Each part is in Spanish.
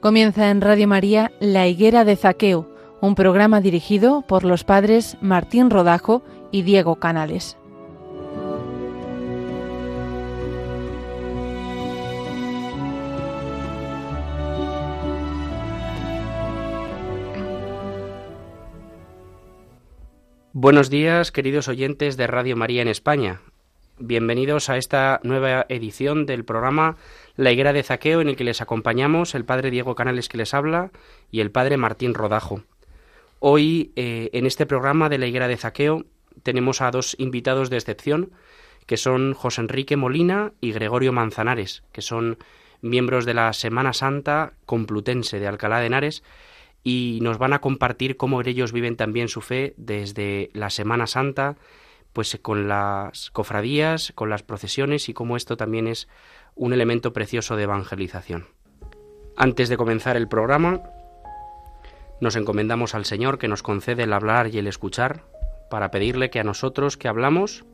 Comienza en Radio María La Higuera de Zaqueo, un programa dirigido por los padres Martín Rodajo y Diego Canales. Buenos días, queridos oyentes de Radio María en España. Bienvenidos a esta nueva edición del programa La Higuera de Zaqueo, en el que les acompañamos el padre Diego Canales que les habla y el padre Martín Rodajo. Hoy, eh, en este programa de La Higuera de Zaqueo, tenemos a dos invitados de excepción, que son José Enrique Molina y Gregorio Manzanares, que son miembros de la Semana Santa Complutense de Alcalá de Henares, y nos van a compartir cómo ellos viven también su fe desde la Semana Santa, pues con las cofradías, con las procesiones y cómo esto también es un elemento precioso de evangelización. Antes de comenzar el programa, nos encomendamos al Señor que nos concede el hablar y el escuchar, para pedirle que a nosotros que hablamos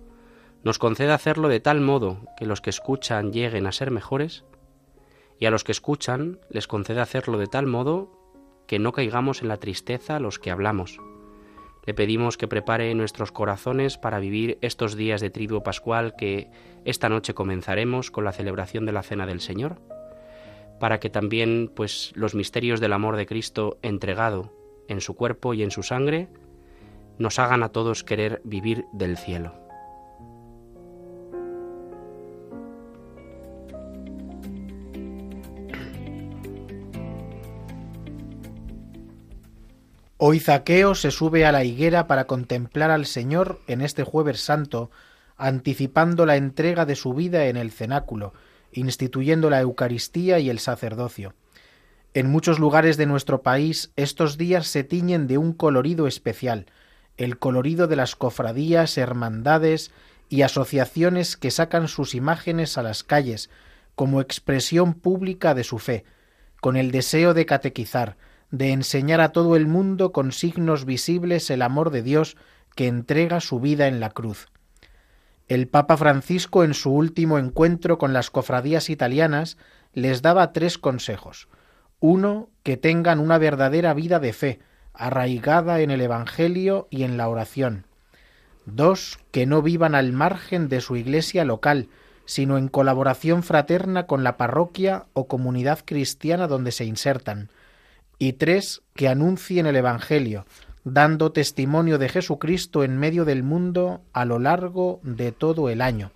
nos conceda hacerlo de tal modo que los que escuchan lleguen a ser mejores, y a los que escuchan les conceda hacerlo de tal modo que no caigamos en la tristeza los que hablamos. Le pedimos que prepare nuestros corazones para vivir estos días de triduo pascual que esta noche comenzaremos con la celebración de la Cena del Señor, para que también pues los misterios del amor de Cristo entregado en su cuerpo y en su sangre nos hagan a todos querer vivir del cielo. Hoy Zaqueo se sube a la higuera para contemplar al Señor en este jueves santo, anticipando la entrega de su vida en el cenáculo, instituyendo la Eucaristía y el sacerdocio. En muchos lugares de nuestro país estos días se tiñen de un colorido especial, el colorido de las cofradías, hermandades y asociaciones que sacan sus imágenes a las calles como expresión pública de su fe, con el deseo de catequizar, de enseñar a todo el mundo con signos visibles el amor de Dios que entrega su vida en la cruz. El Papa Francisco en su último encuentro con las cofradías italianas les daba tres consejos. Uno, que tengan una verdadera vida de fe, arraigada en el Evangelio y en la oración. Dos, que no vivan al margen de su iglesia local, sino en colaboración fraterna con la parroquia o comunidad cristiana donde se insertan y tres, que anuncien el Evangelio, dando testimonio de Jesucristo en medio del mundo a lo largo de todo el año.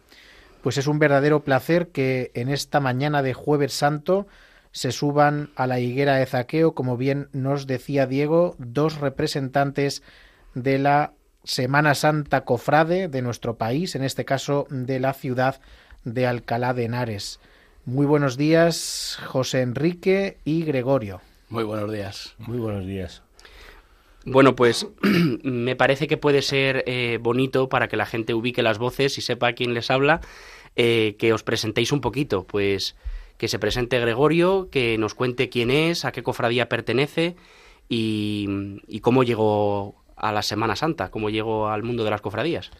Pues es un verdadero placer que en esta mañana de jueves santo se suban a la higuera de Zaqueo, como bien nos decía Diego, dos representantes de la Semana Santa Cofrade de nuestro país, en este caso de la ciudad de Alcalá de Henares. Muy buenos días, José Enrique y Gregorio. Muy buenos días. Muy buenos días. Bueno, pues me parece que puede ser eh, bonito para que la gente ubique las voces y sepa quién les habla, eh, que os presentéis un poquito, pues que se presente Gregorio, que nos cuente quién es, a qué cofradía pertenece y cómo llegó a la Semana Santa, cómo llegó al mundo de las cofradías.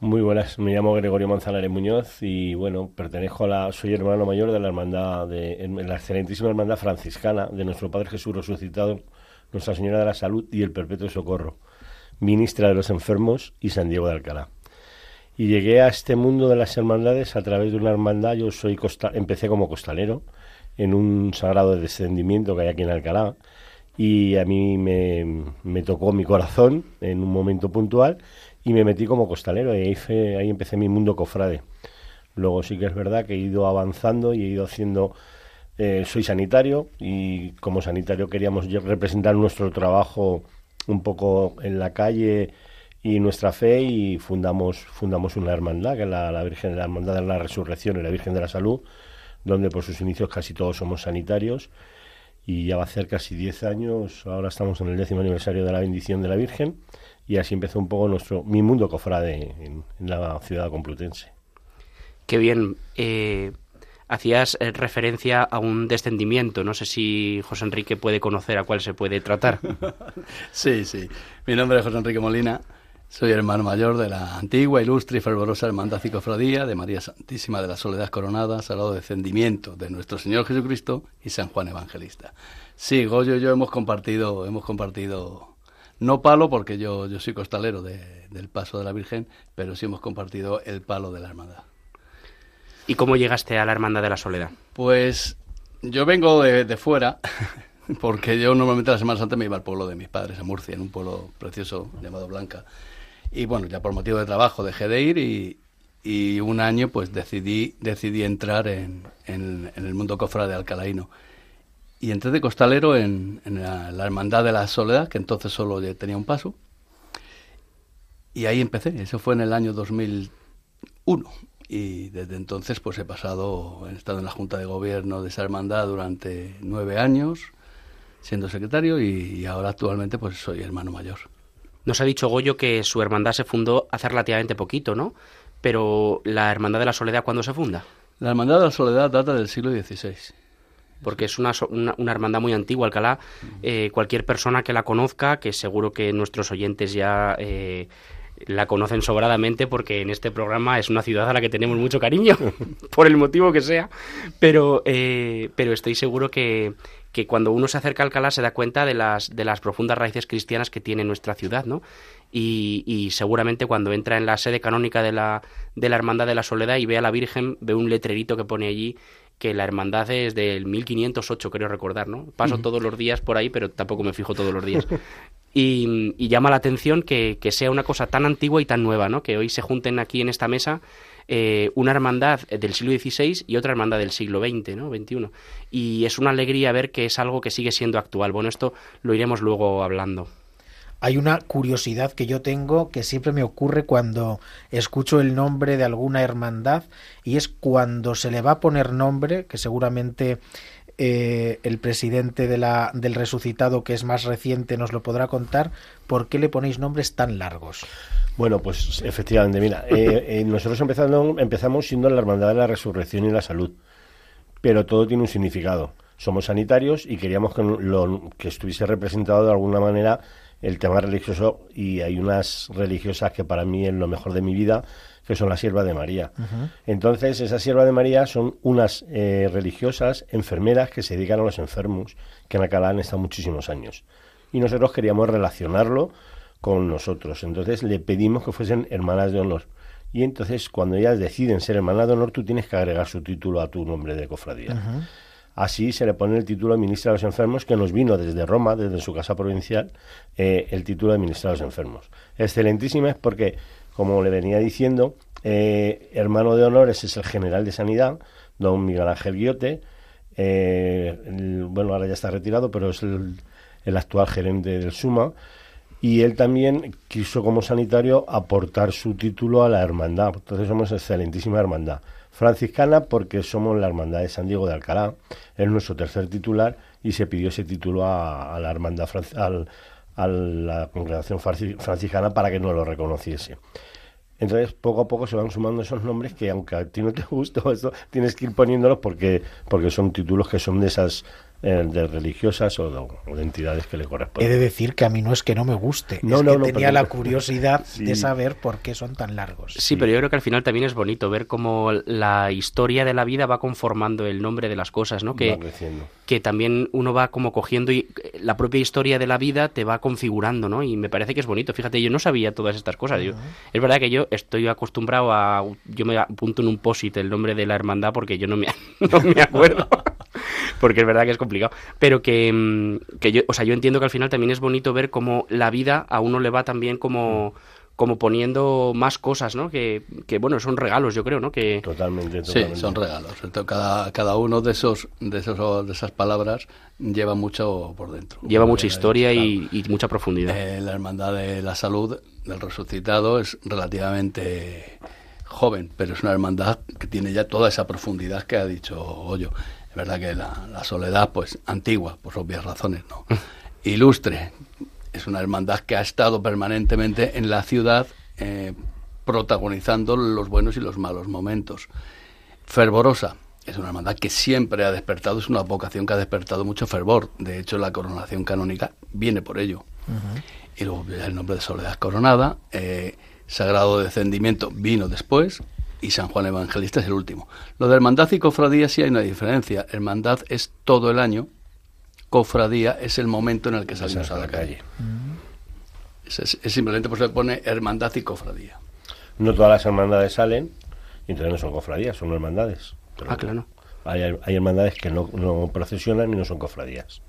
Muy buenas, me llamo Gregorio Manzanares Muñoz y bueno, pertenezco a la, soy hermano mayor de la hermandad, de la excelentísima hermandad franciscana de nuestro Padre Jesús resucitado, Nuestra Señora de la Salud y el Perpetuo Socorro, ministra de los enfermos y San Diego de Alcalá. Y llegué a este mundo de las hermandades a través de una hermandad, yo soy costa, empecé como costalero en un sagrado descendimiento que hay aquí en Alcalá y a mí me tocó mi corazón en un momento puntual y me metí como costalero y ahí, ahí empecé mi mundo cofrade. Luego sí que es verdad que he ido avanzando y he ido haciendo... Eh, soy sanitario y como sanitario queríamos representar nuestro trabajo un poco en la calle y nuestra fe y fundamos fundamos una hermandad que es la, la Virgen de la Hermandad de la Resurrección y la Virgen de la Salud donde por sus inicios casi todos somos sanitarios y ya va a ser casi 10 años ahora estamos en el décimo aniversario de la bendición de la Virgen y así empezó un poco nuestro mi mundo cofrade en, la ciudad complutense. Qué bien. Eh, hacías eh, referencia a un descendimiento. No sé si José Enrique puede conocer a cuál se puede tratar. sí, sí. Mi nombre es José Enrique Molina. Soy hermano mayor de la antigua, ilustre y fervorosa hermandad y cofradía de María Santísima de la Soledad Coronada, Salado Descendimiento de nuestro Señor Jesucristo y San Juan Evangelista. Sí, Goyo y yo hemos compartido, hemos compartido, no palo porque yo, yo soy costalero del paso de la Virgen, pero sí hemos compartido el palo de la hermandad. ¿Y cómo llegaste a la Hermandad de la Soledad? Pues yo vengo de, de fuera, porque yo normalmente la Semana Santa me iba al pueblo de mis padres, a Murcia, en un pueblo precioso llamado Blanca. Y bueno, ya por motivo de trabajo dejé de ir y, y un año pues decidí, decidí entrar en, en, el mundo cofrade alcalaíno. Y entré de costalero en, en la, Hermandad de la Soledad, que entonces solo tenía un paso. Y ahí empecé, eso fue en el año 2001. Y desde entonces pues he pasado, he estado en la Junta de Gobierno de esa hermandad durante nueve años, siendo secretario, y, y ahora actualmente pues soy hermano mayor. Nos ha dicho Goyo que su hermandad se fundó hace relativamente poquito, ¿no? Pero la Hermandad de la Soledad, ¿cuándo se funda? La Hermandad de la Soledad data del siglo XVI. Porque es una, una, hermandad muy antigua, Alcalá. Eh, cualquier persona que la conozca, que seguro que nuestros oyentes ya eh, la conocen sobradamente porque en este programa es una ciudad a la que tenemos mucho cariño, por el motivo que sea, pero, eh, pero estoy seguro que, que cuando uno se acerca a Alcalá se da cuenta de las, de las profundas raíces cristianas que tiene nuestra ciudad, ¿no? Y, y, seguramente cuando entra en la sede canónica de la, de la Hermandad de la Soledad y ve a la Virgen, ve un letrerito que pone allí que la hermandad es del 1508, creo recordar, ¿no? Paso todos los días por ahí, pero tampoco me fijo todos los días. Y, llama la atención que, sea una cosa tan antigua y tan nueva, ¿no? Que hoy se junten aquí en esta mesa eh, una hermandad del siglo XVI y otra hermandad del siglo XX, ¿no? XXI. Y es una alegría ver que es algo que sigue siendo actual. Bueno, esto lo iremos luego hablando. Hay una curiosidad que yo tengo que siempre me ocurre cuando escucho el nombre de alguna hermandad y es cuando se le va a poner nombre, que seguramente eh, el presidente de la, del resucitado, que es más reciente, nos lo podrá contar, ¿por qué le ponéis nombres tan largos? Bueno, pues efectivamente, mira, eh, eh, nosotros empezando, empezamos siendo la Hermandad de la Resurrección y la Salud, pero todo tiene un significado. Somos sanitarios y queríamos que, lo, que estuviese representado de alguna manera el tema religioso y hay unas religiosas que para mí es lo mejor de mi vida, que son la sierva de María. Entonces, esa sierva de María son unas eh, religiosas enfermeras que se dedican a los enfermos, que en Alcalá han estado muchísimos años. Y nosotros queríamos relacionarlo con nosotros. Entonces le pedimos que fuesen hermanas de honor. Y entonces, cuando ellas deciden ser hermanas de honor, tú tienes que agregar su título a tu nombre de cofradía. Así se le pone el título de ministra de los enfermos, que nos vino desde Roma, desde su casa provincial, eh, el título de ministra de los enfermos. Excelentísima es porque como le venía diciendo, eh, hermano de honores es el general de Sanidad, don Miguel Ángel Guiote. Eh, bueno, ahora ya está retirado, pero es el, actual gerente del SUMA. Y él también quiso como sanitario aportar su título a la hermandad. Entonces somos excelentísima hermandad. Franciscana porque somos la hermandad de San Diego de Alcalá. Es nuestro tercer titular y se pidió ese título a, la hermandad al, a la congregación franciscana para que no lo reconociese. Entonces, poco a poco se van sumando esos nombres que, aunque a ti no te guste esto, tienes que ir poniéndolos porque, porque son títulos que son de esas de religiosas o de, entidades que le corresponden. He de decir que a mí no es que no me guste, no, es que tenía la curiosidad de saber por qué son tan largos. Sí, pero yo creo que al final también es bonito ver cómo la historia de la vida va conformando el nombre de las cosas, ¿no? Que, que también uno va como cogiendo y la propia historia de la vida te va configurando, ¿no? Y me parece que es bonito. Fíjate, yo no sabía todas estas cosas. es verdad que yo estoy acostumbrado a... Yo me apunto en un posit el nombre de la hermandad porque yo no me, no me acuerdo. porque es verdad que es complicado. Pero que, mm, que yo, o sea, yo entiendo que al final también es bonito ver cómo la vida a uno le va también como como poniendo más cosas, ¿no? Que, que, bueno, son regalos, yo creo, ¿no? Que totalmente, totalmente. Sí, son regalos. Cada, cada uno de esos, de esos de esas palabras lleva mucho por dentro. Lleva mucha historia y, y, mucha profundidad. Eh, la hermandad de la salud del resucitado es relativamente joven, pero es una hermandad que tiene ya toda esa profundidad que ha dicho Hoyo. Es verdad que la, soledad, pues antigua, por obvias razones, ¿no? Ilustre, es una hermandad que ha estado permanentemente en la ciudad eh, protagonizando los buenos y los malos momentos. Fervorosa, es una hermandad que siempre ha despertado, es una vocación que ha despertado mucho fervor. De hecho, la coronación canónica viene por ello. y luego el nombre de Soledad Coronada. Eh, Sagrado Descendimiento vino después y San Juan Evangelista es el último. Lo de hermandad y cofradía sí hay una diferencia. Hermandad es todo el año, cofradía es el momento en el que salimos a la calle. Es, simplemente pues se pone hermandad y cofradía. No todas las hermandades salen, y entonces no son cofradías, son hermandades. ah, claro. Hay, hay hermandades que no, no procesionan y no son cofradías.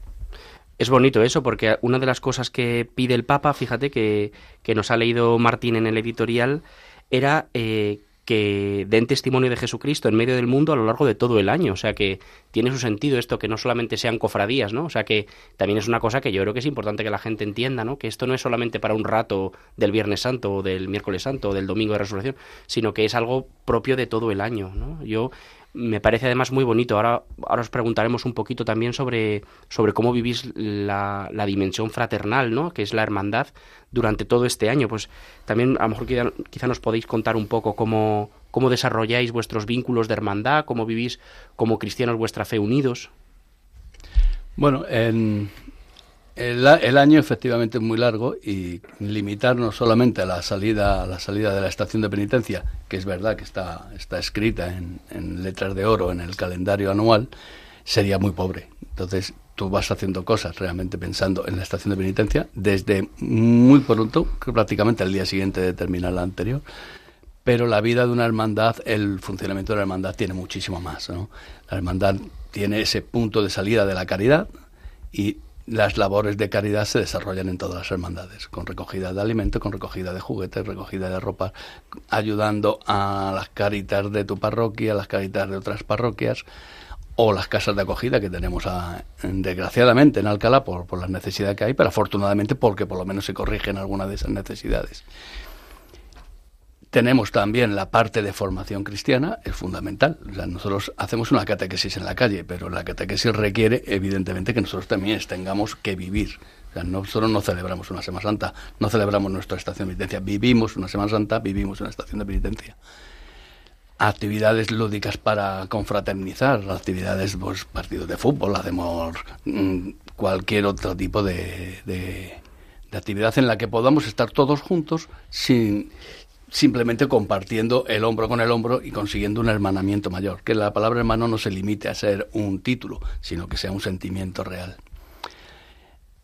Es bonito eso, porque una de las cosas que pide el Papa, fíjate que, que nos ha leído Martín en el editorial, era eh, que den testimonio de Jesucristo en medio del mundo a lo largo de todo el año. O sea que tiene su sentido esto, que no solamente sean cofradías, ¿no? O sea que también es una cosa que yo creo que es importante que la gente entienda, ¿no? Que esto no es solamente para un rato del Viernes Santo o del Miércoles Santo o del Domingo de Resurrección, sino que es algo propio de todo el año, ¿no? Yo me parece además muy bonito. Ahora, ahora os preguntaremos un poquito también sobre, sobre cómo vivís la, la, dimensión fraternal, ¿no? que es la hermandad, durante todo este año. Pues también a lo mejor quizá, nos podéis contar un poco cómo, cómo desarrolláis vuestros vínculos de hermandad, cómo vivís como cristianos vuestra fe unidos. Bueno, en, el, año efectivamente es muy largo y limitarnos solamente a la salida a la salida de la estación de penitencia, que es verdad que está, está escrita en, letras de oro en el calendario anual, sería muy pobre. Entonces tú vas haciendo cosas realmente pensando en la estación de penitencia desde muy pronto, prácticamente al día siguiente de terminar la anterior. Pero la vida de una hermandad, el funcionamiento de la hermandad tiene muchísimo más. ¿no? La hermandad tiene ese punto de salida de la caridad y las labores de caridad se desarrollan en todas las hermandades, con recogida de alimentos, con recogida de juguetes, recogida de ropa, ayudando a las caritas de tu parroquia, a las caritas de otras parroquias, o las casas de acogida que tenemos desgraciadamente en Alcalá por, por las necesidades que hay, pero afortunadamente porque por lo menos se corrigen algunas de esas necesidades. Tenemos también la parte de formación cristiana, es fundamental. nosotros hacemos una catequesis en la calle, pero la catequesis requiere, evidentemente, que nosotros también tengamos que vivir. nosotros no celebramos una Semana Santa, no celebramos nuestra estación de penitencia, vivimos una Semana Santa, vivimos una estación de penitencia. Actividades lúdicas para confraternizar, actividades, pues partidos de fútbol, hacemos mm, cualquier otro tipo de, de actividad en la que podamos estar todos juntos sin, simplemente compartiendo el hombro con el hombro y consiguiendo un hermanamiento mayor. Que la palabra hermano no se limite a ser un título, sino que sea un sentimiento real.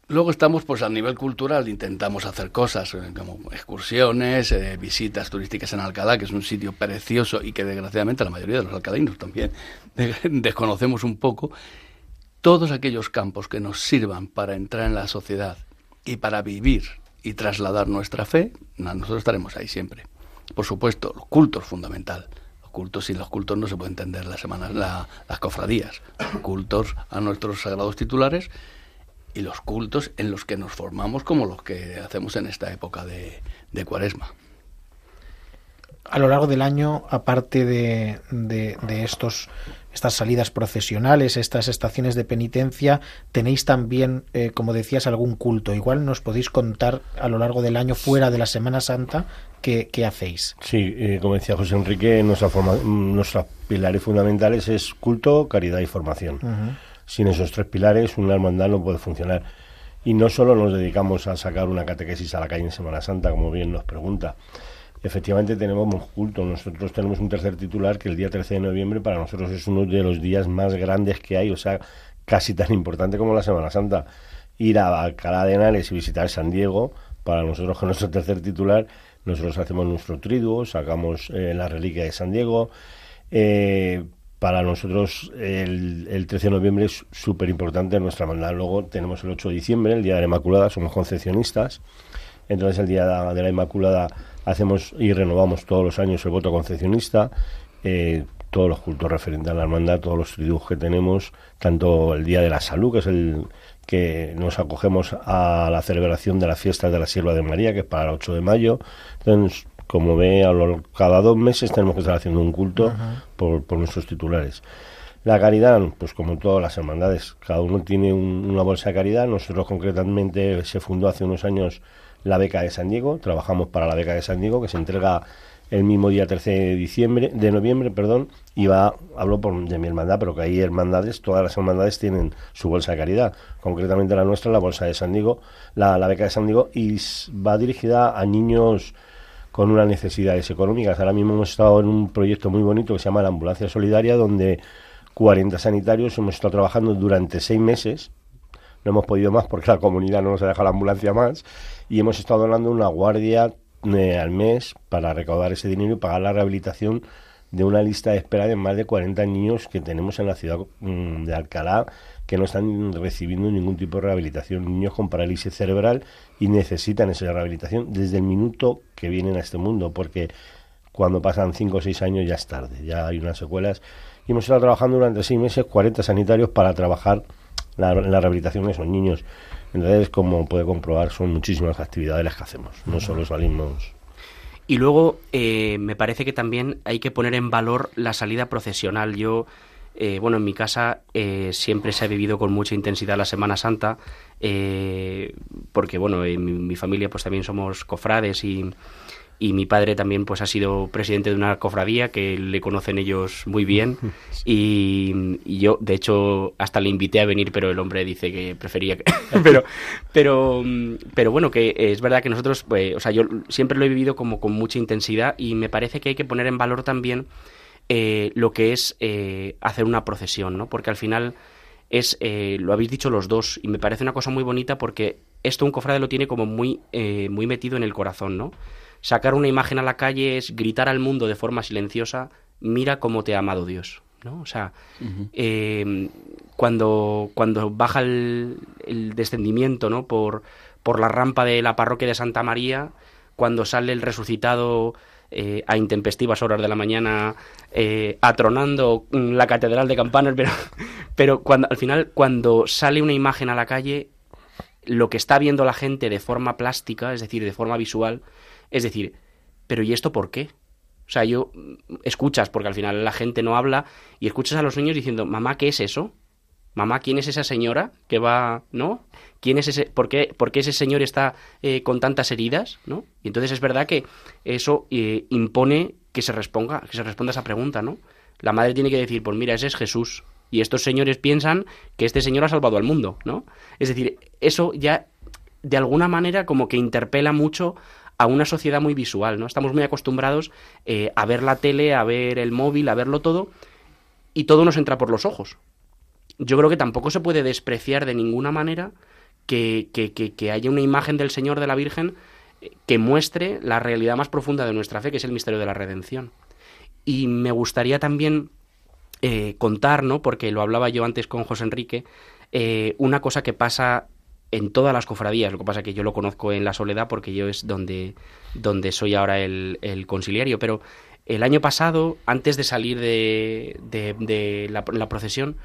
Luego estamos, pues a nivel cultural, intentamos hacer cosas eh, como excursiones, eh, visitas turísticas en Alcalá, que es un sitio precioso y que desgraciadamente la mayoría de los alcalainos también desconocemos un poco. Todos aquellos campos que nos sirvan para entrar en la sociedad y para vivir y trasladar nuestra fe, nosotros estaremos ahí siempre. Por supuesto, los cultos fundamental. Los cultos, sin los cultos no se puede entender las semanas, las cofradías. cultos a nuestros sagrados titulares y los cultos en los que nos formamos como los que hacemos en esta época de, cuaresma. A lo largo del año, aparte de, de estos estas salidas procesionales, estas estaciones de penitencia, tenéis también, eh, como decías, algún culto. Igual nos podéis contar a lo largo del año, fuera de la Semana Santa, qué, hacéis. Sí, eh, como decía José Enrique, nuestra forma, nuestros pilares fundamentales es culto, caridad y formación. Sin esos tres pilares, una hermandad no puede funcionar. Y no solo nos dedicamos a sacar una catequesis a la calle en Semana Santa, como bien nos pregunta, efectivamente tenemos un culto. Nosotros tenemos un tercer titular que el día 13 de noviembre para nosotros es uno de los días más grandes que hay, o sea, casi tan importante como la Semana Santa. Ir a Alcalá de Henares y visitar San Diego, para nosotros con nuestro tercer titular, nosotros hacemos nuestro triduo, sacamos eh, la reliquia de San Diego. Eh, para nosotros el, el, 13 de noviembre es súper importante nuestra hermandad. Luego tenemos el 8 de diciembre, el Día de la Inmaculada, somos concepcionistas. Entonces el Día de la Inmaculada hacemos y renovamos todos los años el voto concepcionista, eh, todos los cultos referentes a la hermandad, todos los triduos que tenemos, tanto el Día de la Salud, que es el que nos acogemos a la celebración de las fiestas de la Sierva de María, que es para el 8 de mayo. Entonces, como ve, a cada dos meses tenemos que estar haciendo un culto por, nuestros titulares. La caridad, pues como todas las hermandades, cada uno tiene una bolsa de caridad. Nosotros concretamente se fundó hace unos años la beca de San Diego. Trabajamos para la beca de San Diego, que se entrega el mismo día 13 de diciembre, de noviembre, perdón, y va, hablo por, de mi hermandad, pero que hay hermandades, todas las hermandades tienen su bolsa de caridad, concretamente la nuestra, la bolsa de San Diego, la, la beca de San Diego, y va dirigida a niños con unas necesidades económicas. Ahora mismo hemos estado en un proyecto muy bonito que se llama la Ambulancia Solidaria, donde 40 sanitarios hemos estado trabajando durante seis meses. No hemos podido más porque la comunidad no nos ha dejado la ambulancia más. Y hemos estado donando una guardia eh, al mes para recaudar ese dinero y pagar la rehabilitación de una lista de espera de más de 40 niños que tenemos en la ciudad mm, de Alcalá que no están recibiendo ningún tipo de rehabilitación. Niños con parálisis cerebral y necesitan esa rehabilitación desde el minuto que vienen a este mundo, porque cuando pasan 5 o 6 años ya es tarde, ya hay unas secuelas. Y hemos estado trabajando durante 6 meses 40 sanitarios para trabajar la, la rehabilitación de esos niños. Entonces, como puede comprobar, son muchísimas actividades las que hacemos, no solo salimos. Y luego, eh, me parece que también hay que poner en valor la salida procesional. Yo eh, bueno, en mi casa eh, siempre se ha vivido con mucha intensidad la Semana Santa, eh, porque bueno, en mi, familia pues también somos cofrades y, y, mi padre también pues ha sido presidente de una cofradía que le conocen ellos muy bien y, yo de hecho hasta le invité a venir, pero el hombre dice que prefería que... pero, pero, pero bueno, que es verdad que nosotros, pues, o sea, yo siempre lo he vivido como con mucha intensidad y me parece que hay que poner en valor también eh, lo que es eh, hacer una procesión, ¿no? Porque al final es, eh, lo habéis dicho los dos, y me parece una cosa muy bonita porque esto un cofrade lo tiene como muy, muy metido en el corazón, ¿no? Sacar una imagen a la calle es gritar al mundo de forma silenciosa, mira cómo te ha amado Dios, ¿no? O sea, cuando, cuando baja el, el, descendimiento, ¿no? Por, por la rampa de la parroquia de Santa María, cuando sale el resucitado eh, a intempestivas horas de la mañana eh, atronando la catedral de campanas, pero, pero cuando, al final cuando sale una imagen a la calle, lo que está viendo la gente de forma plástica, es decir, de forma visual, es decir, pero ¿y esto por qué? O sea, yo escuchas, porque al final la gente no habla, y escuchas a los niños diciendo, mamá, ¿qué es eso? Mamá, ¿quién es esa señora que va, no? ¿Quién es ese, por qué, por qué ese señor está eh, con tantas heridas, no? Y entonces es verdad que eso eh, impone que se responda, que se responda esa pregunta, ¿no? La madre tiene que decir, pues mira, ese es Jesús. Y estos señores piensan que este señor ha salvado al mundo, ¿no? Es decir, eso ya de alguna manera como que interpela mucho a una sociedad muy visual, ¿no? Estamos muy acostumbrados eh, a ver la tele, a ver el móvil, a verlo todo, y todo nos entra por los ojos yo creo que tampoco se puede despreciar de ninguna manera que, que, haya una imagen del Señor de la Virgen eh, que muestre la realidad más profunda de nuestra fe, que es el misterio de la redención. Y me gustaría también eh, contar, ¿no? porque lo hablaba yo antes con José Enrique, una cosa que pasa en todas las cofradías, lo que pasa que yo lo conozco en la soledad porque yo es donde, donde soy ahora el, el conciliario, pero el año pasado, antes de salir de, de, la, la procesión,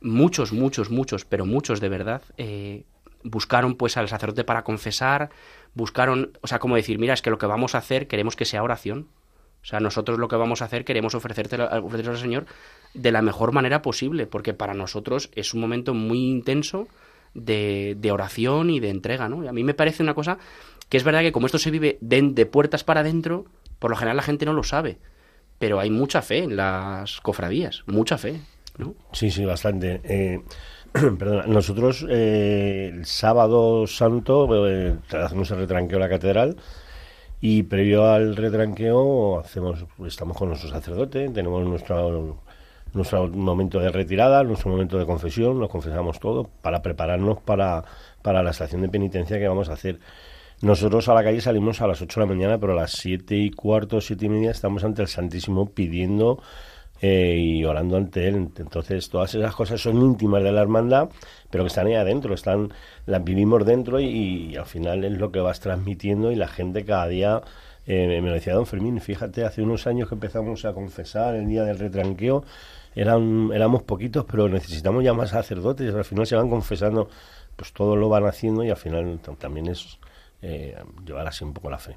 muchos, muchos, muchos, pero muchos de verdad, eh, buscaron pues al sacerdote para confesar, buscaron, o sea, como decir, mira, es que lo que vamos a hacer queremos que sea oración. O sea, nosotros lo que vamos a hacer queremos ofrecerte, ofrecerte al Señor de la mejor manera posible, porque para nosotros es un momento muy intenso de, de oración y de entrega, ¿no? Y a mí me parece una cosa que es verdad que como esto se vive de, de puertas para adentro, por lo general la gente no lo sabe, pero hay mucha fe en las cofradías, mucha fe. Sí, sí, bastante. Eh, perdona, nosotros eh, el sábado santo eh, hacemos el retranqueo a la catedral y previo al retranqueo hacemos, estamos con nuestro sacerdote, tenemos nuestro, nuestro momento de retirada, nuestro momento de confesión, nos confesamos todo para prepararnos para, para la estación de penitencia que vamos a hacer. Nosotros a la calle salimos a las 8 de la mañana, pero a las 7 y cuarto, 7 y media estamos ante el Santísimo pidiendo eh, y orando ante él. Entonces, todas esas cosas son íntimas de la hermandad, pero que están ahí adentro, están, las vivimos dentro y, al final es lo que vas transmitiendo y la gente cada día. Eh, me lo decía don Fermín, fíjate, hace unos años que empezamos a confesar el día del retranqueo, eran, éramos poquitos, pero necesitamos ya más sacerdotes, al final se van confesando, pues todo lo van haciendo y al final también es eh, llevar así un poco la fe.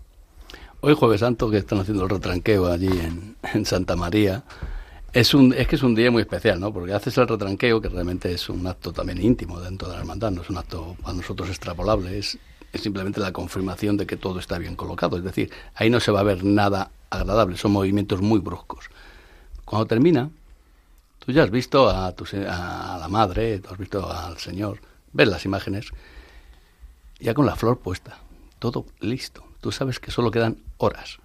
Hoy jueves santo que están haciendo el retranqueo allí en, en Santa María, es, un, es que es un día muy especial, ¿no? Porque haces el retranqueo, que realmente es un acto también íntimo dentro de la hermandad, no es un acto para nosotros extrapolable, es, simplemente la confirmación de que todo está bien colocado. Es decir, ahí no se va a ver nada agradables, son movimientos muy bruscos. Cuando termina, tú ya has visto a, tu, a la madre, tú has visto al Señor, ves las imágenes, ya con la flor puesta, todo listo. Tú sabes que solo quedan horas.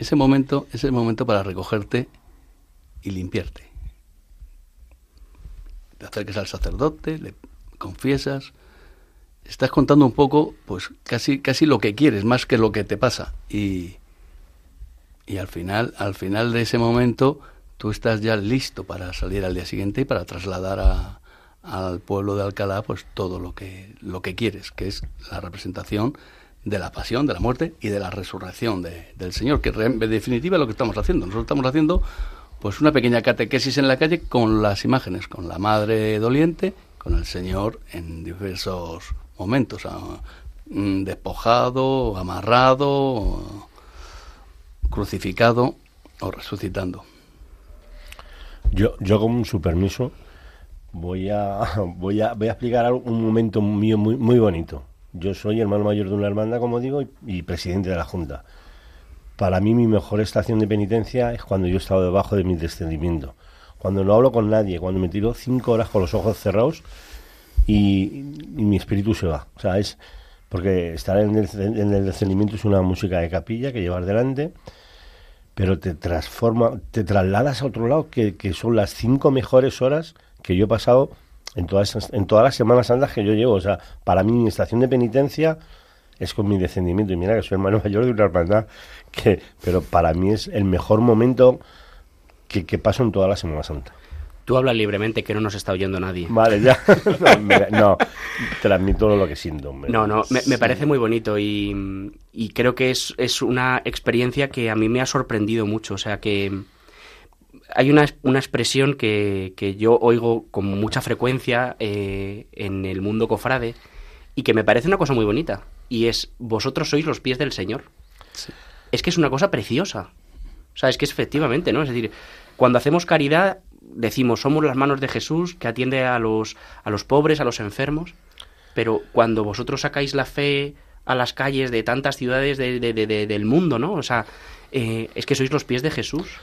Ese momento es el momento para recogerte y limpiarte. Te acerques al sacerdote, le confiesas, estás contando un poco, pues casi, casi lo que quieres, más que lo que te pasa. Y, y al final, al final de ese momento, tú estás ya listo para salir al día siguiente y para trasladar a, al pueblo de Alcalá, pues todo lo que, lo que quieres, que es la representación de la pasión, de la muerte y de la resurrección de, del Señor, que en definitiva lo que estamos haciendo. Nosotros estamos haciendo pues una pequeña catequesis en la calle con las imágenes, con la madre doliente, con el Señor en diversos momentos, mm, despojado, amarrado, crucificado o resucitando. Yo, yo con su permiso voy a, voy a, voy a explicar un momento mío muy, muy bonito. Yo soy hermano mayor de una hermandad, como digo, y, presidente de la Junta. Para mí mi mejor estación de penitencia es cuando yo he estado debajo de mi descendimiento. Cuando no hablo con nadie, cuando me tiro cinco horas con los ojos cerrados y, mi espíritu se va. O sea, es porque estar en el, en el descendimiento es una música de capilla que llevar delante, pero te transforma, te trasladas a otro lado, que, que son las cinco mejores horas que yo he pasado en todas, en todas las Semanas Santas que yo llevo. O sea, para mí mi estación de penitencia es con mi descendimiento. Y mira que soy hermano mayor de una hermandad, que, pero para mí es el mejor momento que, que paso en toda la Semana Santa. Tú hablas libremente, que no nos está oyendo nadie. Vale, ya. no, transmito lo que siento. No, no, me, parece muy bonito y, y creo que es, es, una experiencia que a mí me ha sorprendido mucho. O sea, que hay una, una expresión que, que, yo oigo con mucha frecuencia eh, en el mundo cofrade y que me parece una cosa muy bonita. Y es, vosotros sois los pies del Señor. Es que es una cosa preciosa. O sea, es que es efectivamente, ¿no? Es decir, cuando hacemos caridad, decimos, somos las manos de Jesús que atiende a los, a los pobres, a los enfermos. Pero cuando vosotros sacáis la fe a las calles de tantas ciudades de, del mundo, ¿no? O sea, eh, es que sois los pies de Jesús.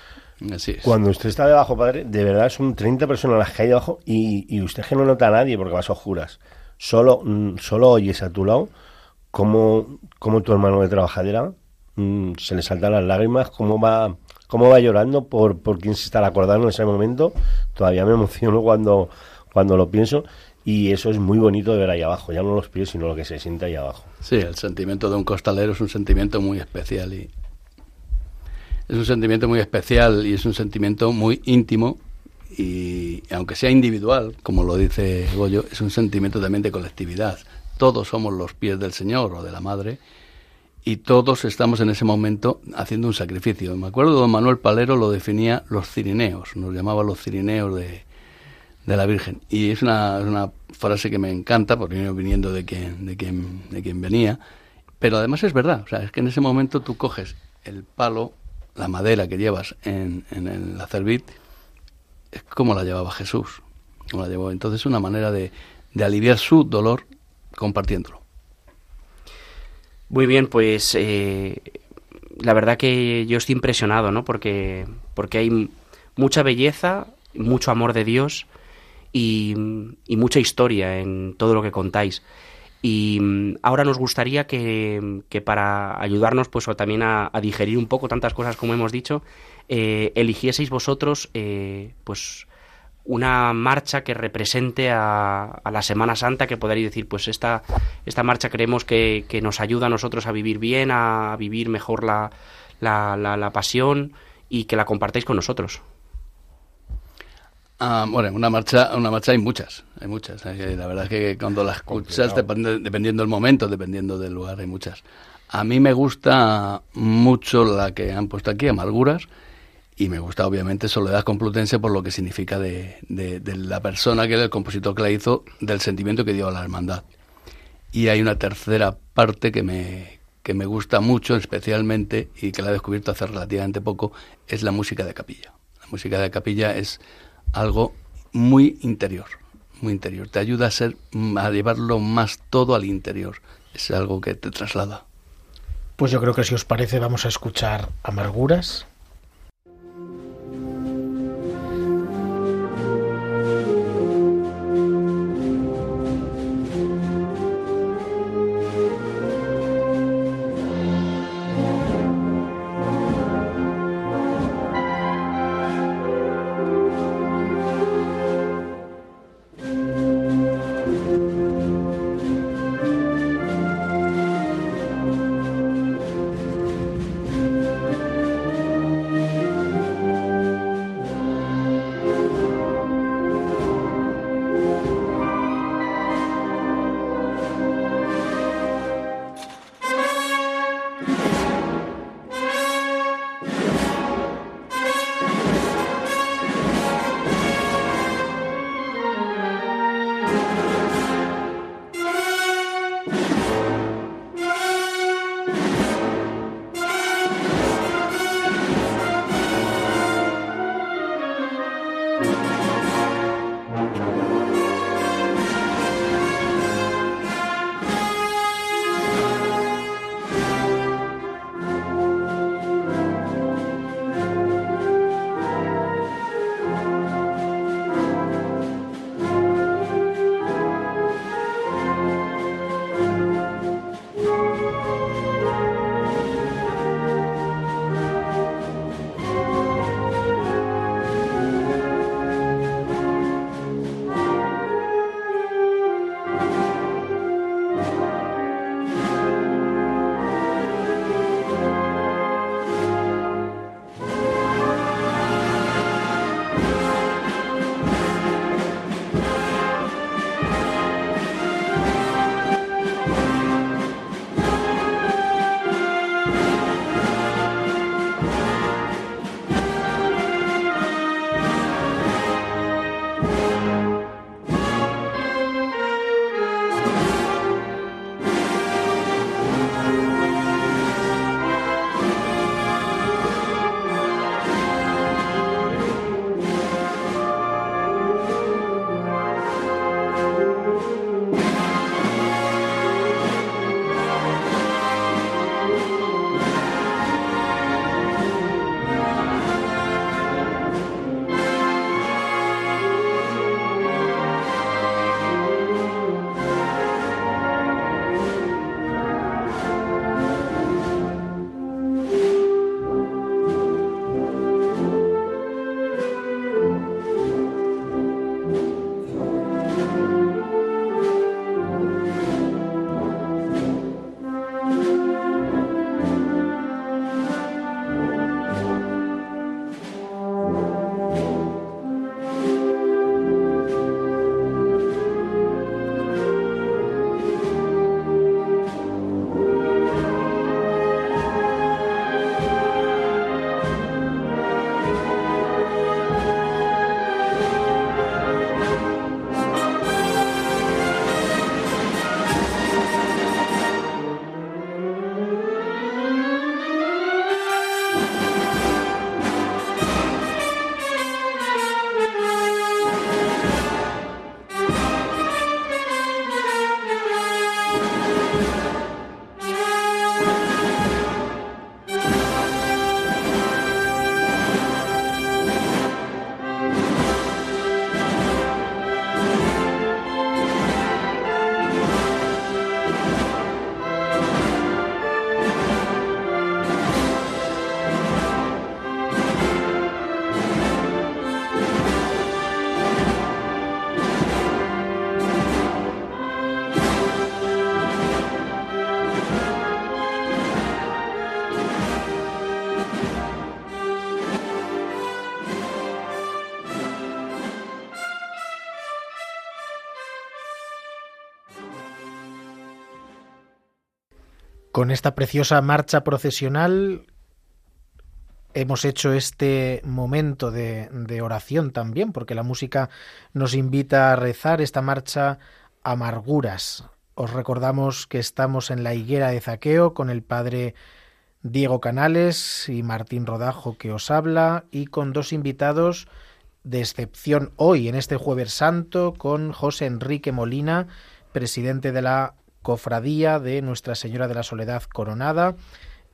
Cuando usted está debajo, padre, de verdad son 30 personas las que hay debajo y, y usted que no nota a nadie porque vas a oscuras. Solo, mm, solo oyes a tu lado cómo, cómo tu hermano de trabajadera mm, se le saltan las lágrimas, cómo va, cómo va llorando por, por quién se está acordando en ese momento. Todavía me emociono cuando, cuando lo pienso. Y eso es muy bonito de ver ahí abajo, ya no los pies, sino lo que se siente ahí abajo. Sí, el sentimiento de un costalero es un sentimiento muy especial y, es un sentimiento muy especial y es un sentimiento muy íntimo y aunque sea individual, como lo dice Goyo, es un sentimiento también de colectividad. Todos somos los pies del Señor o de la Madre y todos estamos en ese momento haciendo un sacrificio. Me acuerdo, don Manuel Palero lo definía los cirineos, nos llamaba los cirineos de, de la Virgen. Y es una, frase que me encanta, porque viniendo de quien, de, quien, de quien venía, pero además es verdad, o sea, es que en ese momento tú coges el palo la madera que llevas en, en el acervit es como la llevaba Jesús. Como la llevó. Entonces, una manera de, de aliviar su dolor compartiéndolo. Muy bien, pues eh, la verdad que yo estoy impresionado, ¿no? Porque, porque hay mucha belleza, mucho amor de Dios y, y mucha historia en todo lo que contáis. Y mm, ahora nos gustaría que, para ayudarnos pues también a, digerir un poco tantas cosas como hemos dicho, eh, eligieseis vosotros eh, pues una marcha que represente a, la Semana Santa, que podáis decir, pues esta, esta marcha creemos que, que, nos ayuda a nosotros a vivir bien, a vivir mejor la, la, la pasión y que la compartáis con nosotros. Ah, bueno, una marcha, una marcha hay muchas, hay muchas. La verdad es que cuando las escuchas, dependiendo del momento, dependiendo del lugar, hay muchas. A mí me gusta mucho la que han puesto aquí, Amarguras, y me gusta obviamente Soledad Complutense por lo que significa de, de, la persona que el compositor que la hizo, del sentimiento que dio a la hermandad. Y hay una tercera parte que me, que me gusta mucho, especialmente, y que la he descubierto hace relativamente poco, es la música de capilla. La música de capilla es algo muy interior, muy interior. Te ayuda a ser, a llevarlo más todo al interior. Es algo que te traslada. Pues yo creo que si os parece vamos a escuchar Amarguras. Con esta preciosa marcha procesional hemos hecho este momento de, oración también, porque la música nos invita a rezar esta marcha Amarguras. Os recordamos que estamos en la higuera de Zaqueo con el padre Diego Canales y Martín Rodajo que os habla y con dos invitados de excepción hoy en este jueves santo con José Enrique Molina, presidente de la Cofradía de Nuestra Señora de la Soledad Coronada,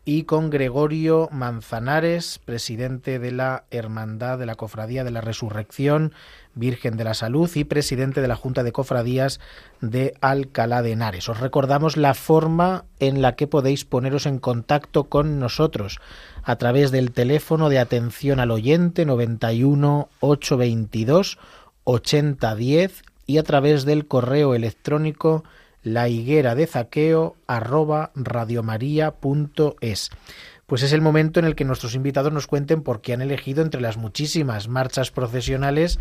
y con Gregorio Manzanares, presidente de la Hermandad de la Cofradía de la Resurrección, Virgen de la Salud y presidente de la Junta de Cofradías de Alcalá de Henares. Os recordamos la forma en la que podéis poneros en contacto con nosotros a través del teléfono de atención al oyente 91 822 8010 y a través del correo electrónico la higuera de zaqueo arroba radiomaria.es. Pues es el momento en el que nuestros invitados nos cuenten por qué han elegido entre las muchísimas marchas procesionales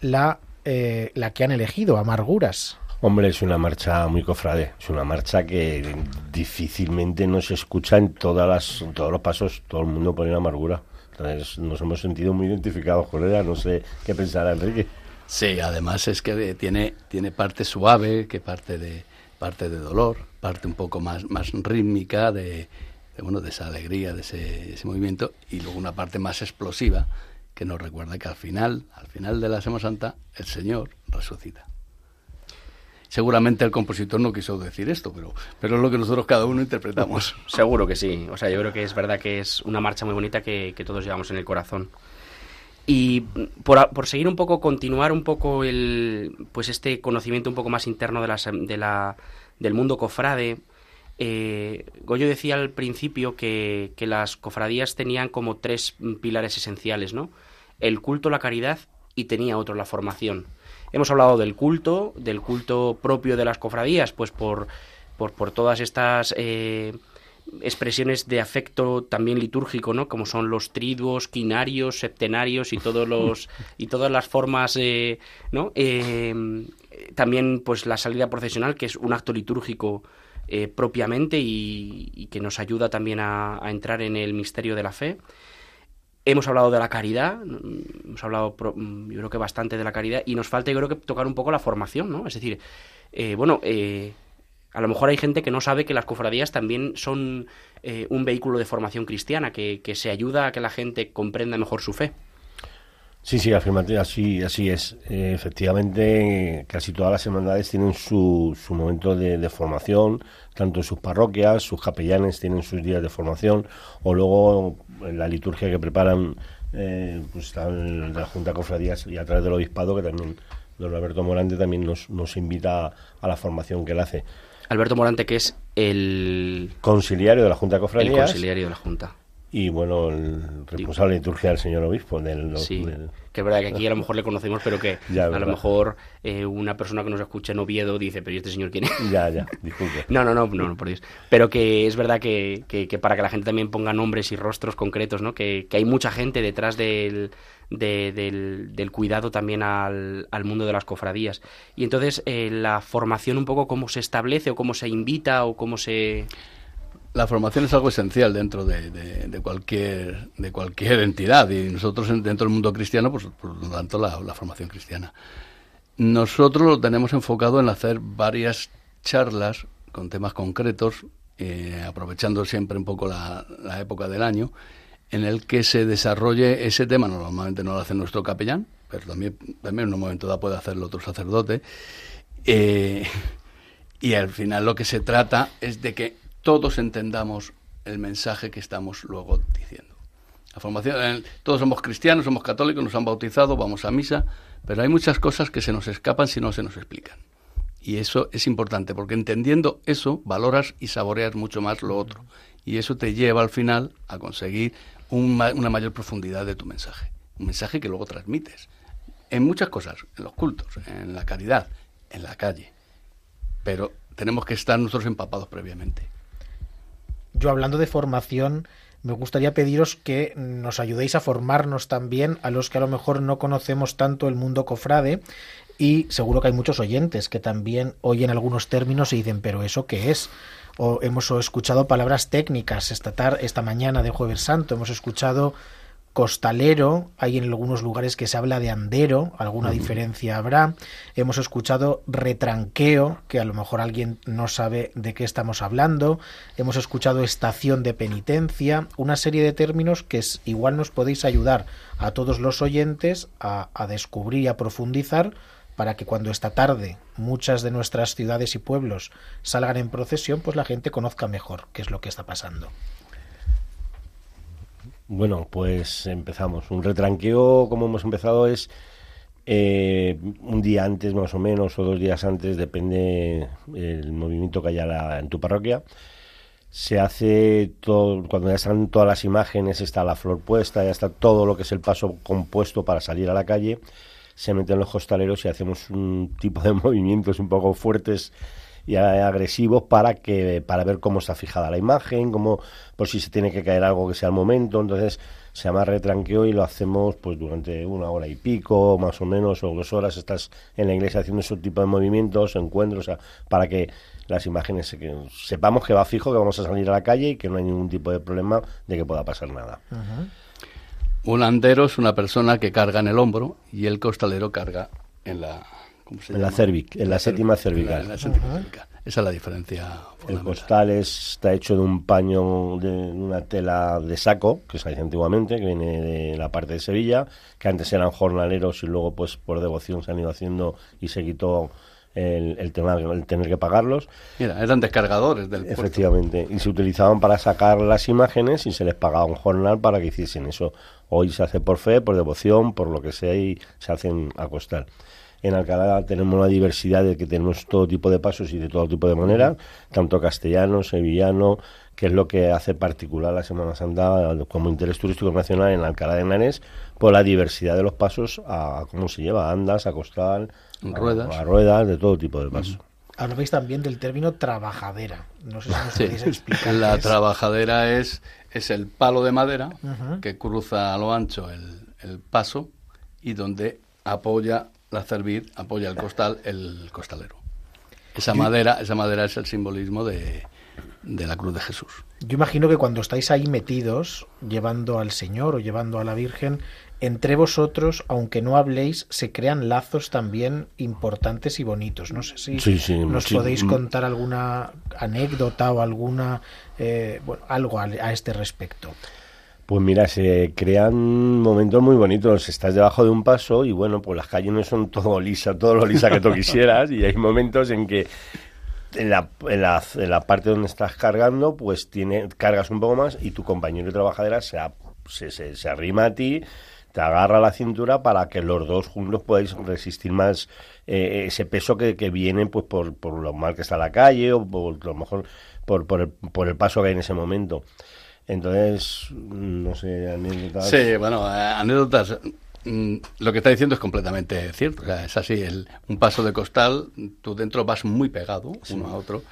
la, eh, la que han elegido, Amarguras. Hombre, es una marcha muy cofrade, es una marcha que difícilmente no se escucha en todas las, todos los pasos, todo el mundo pone amargura. Entonces nos hemos sentido muy identificados con ella, no sé qué pensará Enrique. Sí, además es que tiene, tiene parte suave, que parte de, parte de dolor, parte un poco más, más rítmica de, bueno, de esa alegría, de ese, movimiento, y luego una parte más explosiva que nos recuerda que al final, al final de la Semana Santa, el Señor resucita. Seguramente el compositor no quiso decir esto, pero, pero es lo que nosotros cada uno interpretamos. Seguro que sí. O sea, yo creo que es verdad que es una marcha muy bonita que, todos llevamos en el corazón. Y por, por, seguir un poco, continuar un poco el, pues este conocimiento un poco más interno de, de la, del mundo cofrade, eh, Goyo decía al principio que, que, las cofradías tenían como tres pilares esenciales, ¿no? El culto, la caridad y tenía otro, la formación. Hemos hablado del culto, del culto propio de las cofradías, pues por, por, por todas estas... Eh, expresiones de afecto también litúrgico, ¿no? Como son los triduos, quinarios, septenarios y todos los y todas las formas, eh, ¿no? Eh, también, pues la salida procesional, que es un acto litúrgico eh, propiamente y, que nos ayuda también a, entrar en el misterio de la fe. Hemos hablado de la caridad, hemos hablado, yo creo que bastante de la caridad, y nos falta, yo creo que tocar un poco la formación, ¿no? Es decir, bueno, a lo mejor hay gente que no sabe que las cofradías también son eh, un vehículo de formación cristiana, que, se ayuda a que la gente comprenda mejor su fe. Sí, sí, afirmativo, así, así es. Eh, efectivamente, casi todas las hermandades tienen su, su momento de, formación, tanto en sus parroquias, sus capellanes tienen sus días de formación, o luego en la liturgia que preparan eh, pues, la Junta de Cofradías y a través del Obispado, que también don Alberto Morante también nos, nos invita a la formación que él hace. Alberto Morante, que es el... Conciliario de la Junta de Cofradías. El conciliario de la Junta. Y bueno, el responsable de liturgia del señor obispo. Del, sí, que es verdad que aquí a lo mejor le conocemos, pero que a lo mejor eh, una persona que nos escucha en Oviedo dice, pero ¿y este señor quién es? Ya, ya, disculpe. no, no, no, no, por Dios. Pero que es verdad que, que, para que la gente también ponga nombres y rostros concretos, ¿no? Que, que hay mucha gente detrás del, del, del, cuidado también al, al, mundo de las cofradías. Y entonces, eh, la formación un poco cómo se establece o cómo se invita o cómo se... La formación es algo esencial dentro de, cualquier, de cualquier entidad y nosotros dentro del mundo cristiano, pues por lo tanto la, formación cristiana. Nosotros lo tenemos enfocado en hacer varias charlas con temas concretos, eh, aprovechando siempre un poco la, la época del año, en el que se desarrolle ese tema. Normalmente no lo hace nuestro capellán, pero también, también en un momento dado puede hacerlo otro sacerdote. Eh, y al final lo que se trata es de que todos entendamos el mensaje que estamos luego diciendo. La formación, todos somos cristianos, somos católicos, nos han bautizado, vamos a misa, pero hay muchas cosas que se nos escapan si no se nos explican. Y eso es importante, porque entendiendo eso, valoras y saboreas mucho más lo otro. Y eso te lleva al final a conseguir una mayor profundidad de tu mensaje. Un mensaje que luego transmites. En muchas cosas, en los cultos, en la caridad, en la calle. Pero tenemos que estar nosotros empapados previamente. Yo hablando de formación, me gustaría pediros que nos ayudéis a formarnos también a los que a lo mejor no conocemos tanto el mundo cofrade y seguro que hay muchos oyentes que también oyen algunos términos y dicen, pero ¿eso qué es? o hemos escuchado palabras técnicas esta, esta mañana de Jueves Santo, hemos escuchado costalero, hay en algunos lugares que se habla de andero, alguna diferencia habrá. Hemos escuchado retranqueo, que a lo mejor alguien no sabe de qué estamos hablando. Hemos escuchado estación de penitencia, una serie de términos que es, igual nos podéis ayudar a todos los oyentes a, a descubrir y a profundizar para que cuando esta tarde muchas de nuestras ciudades y pueblos salgan en procesión, pues la gente conozca mejor qué es lo que está pasando. Bueno, pues empezamos. Un retranqueo, como hemos empezado, es eh, un día antes más o menos o dos días antes, depende el movimiento que haya en tu parroquia. Se hace todo, cuando ya están todas las imágenes, está la flor puesta, ya está todo lo que es el paso compuesto para salir a la calle, se meten los costaleros y hacemos un tipo de movimientos un poco fuertes y agresivos para que para ver cómo está fijada la imagen, cómo por si se tiene que caer algo que sea el momento, entonces se llama retranqueo y lo hacemos pues durante una hora y pico, más o menos, o dos horas. Estás en la iglesia haciendo ese tipo de movimientos, encuentros, para que las imágenes sepamos que va fijo, que vamos a salir a la calle y que no hay ningún tipo de problema de que pueda pasar nada. Un andero es una persona que carga en el hombro y el costalero carga en la en la cervic, en la, séptima cervical. Esa es la diferencia. El costal está hecho de un paño, de una tela de saco, que se hace antiguamente, que viene de la parte de Sevilla, que antes eran jornaleros y luego, pues por devoción se han ido haciendo y se quitó el, tema, el tener que pagarlos. Mira, eran descargadores del Efectivamente, y se utilizaban para sacar las imágenes y se les pagaba un jornal para que hiciesen eso. Hoy se hace por fe, por devoción, por lo que sea y se hacen a costal. En Alcalá tenemos una diversidad de que tenemos todo tipo de pasos y de todo tipo de manera, tanto castellano, sevillano, que es lo que hace particular la Semana Santa como interés turístico nacional en Alcalá de Henares, por la diversidad de los pasos a, cómo se lleva, andas, a costal, ruedas. A, ruedas, de todo tipo de pasos. Hablabais también del término trabajadera. No sé si nos podéis explicar. La trabajadera es, es el palo de madera que cruza a lo ancho el, el paso y donde apoya la cerviz apoya el costal, el costalero. Esa madera, esa madera es el simbolismo de, de la cruz de Jesús. Yo imagino que cuando estáis ahí metidos, llevando al Señor o llevando a la Virgen, entre vosotros, aunque no habléis, se crean lazos también importantes y bonitos. No sé si nos podéis contar alguna anécdota o alguna eh, bueno, algo a, a este respecto. Pues mira, se crean momentos muy bonitos. Estás debajo de un paso y bueno, pues las calles no son todo lisa, todo lo lisa que tú quisieras y hay momentos en que en la, en la, en la parte donde estás cargando, pues tiene, cargas un poco más y tu compañero de trabajadera se, se, se, arrima a ti, te agarra la cintura para que los dos juntos podáis resistir más eh, ese peso que, que viene pues por, por lo mal que está la calle o por lo mejor por, por, el, por el paso que hay en ese momento. Entonces, no sé, anécdotas. Sí, bueno, eh, anécdotas. Mm, lo que está diciendo es completamente cierto. O sea, es así, el, un paso de costal, tú dentro vas muy pegado uno a otro.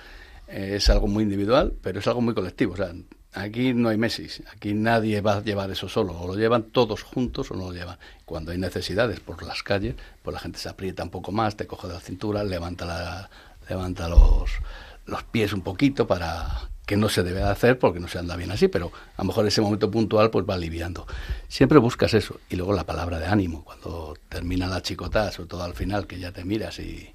Eh, es algo muy individual, pero es algo muy colectivo. O sea, aquí no hay Messi, aquí nadie va a llevar eso solo. O lo llevan todos juntos o no lo llevan. Cuando hay necesidades por las calles, pues la gente se aprieta un poco más, te coge de la cintura, levanta, la, levanta los, los pies un poquito para que no se debe hacer porque no se anda bien así, pero a lo mejor ese momento puntual pues va aliviando. Siempre buscas eso. Y luego la palabra de ánimo, cuando termina la chicotada, sobre todo al final, que ya te miras y,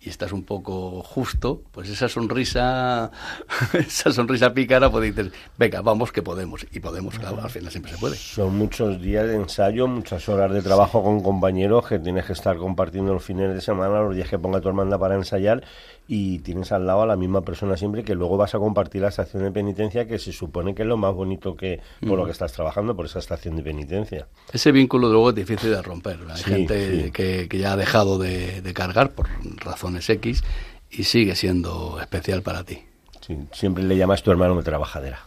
y estás un poco justo, pues esa sonrisa, esa sonrisa pícara, pues dices, venga, vamos que podemos. Y podemos, claro, al final siempre se puede. Son muchos días de ensayo, muchas horas de trabajo con compañeros que tienes que estar compartiendo los fines de semana, los días que ponga tu hermana para ensayar y tienes al lado a la misma persona siempre que luego vas a compartir la estación de penitencia que se supone que es lo más bonito que por lo que estás trabajando por esa estación de penitencia. Ese vínculo luego es difícil de romper. Hay gente Que, que, ya ha dejado de, cargar por razones X y sigue siendo especial para ti. Sí, siempre le llamas tu hermano de trabajadera.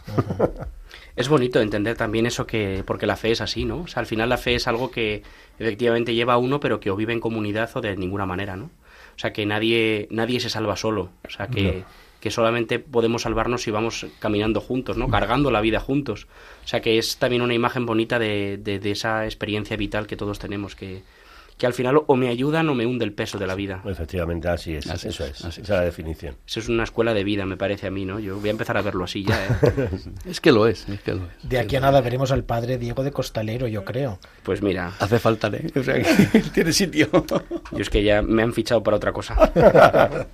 es bonito entender también eso que porque la fe es así, ¿no? O sea, al final la fe es algo que efectivamente lleva a uno, pero que o vive en comunidad o de ninguna manera, ¿no? O sea, que nadie, nadie se salva solo. O sea, que, que solamente podemos salvarnos si vamos caminando juntos, ¿no? Cargando la vida juntos. O sea, que es también una imagen bonita de, de, esa experiencia vital que todos tenemos, que, que al final o me ayudan o me hunde el peso de la vida. Efectivamente, así es. eso es. esa es la definición. Eso es una escuela de vida, me parece a mí, ¿no? Yo voy a empezar a verlo así ya. ¿eh? es que lo es, es que lo es. De aquí a nada veremos al padre Diego de Costalero, yo creo. Pues mira. Hace falta, ¿eh? O sea, tiene sitio. yo es que ya me han fichado para otra cosa.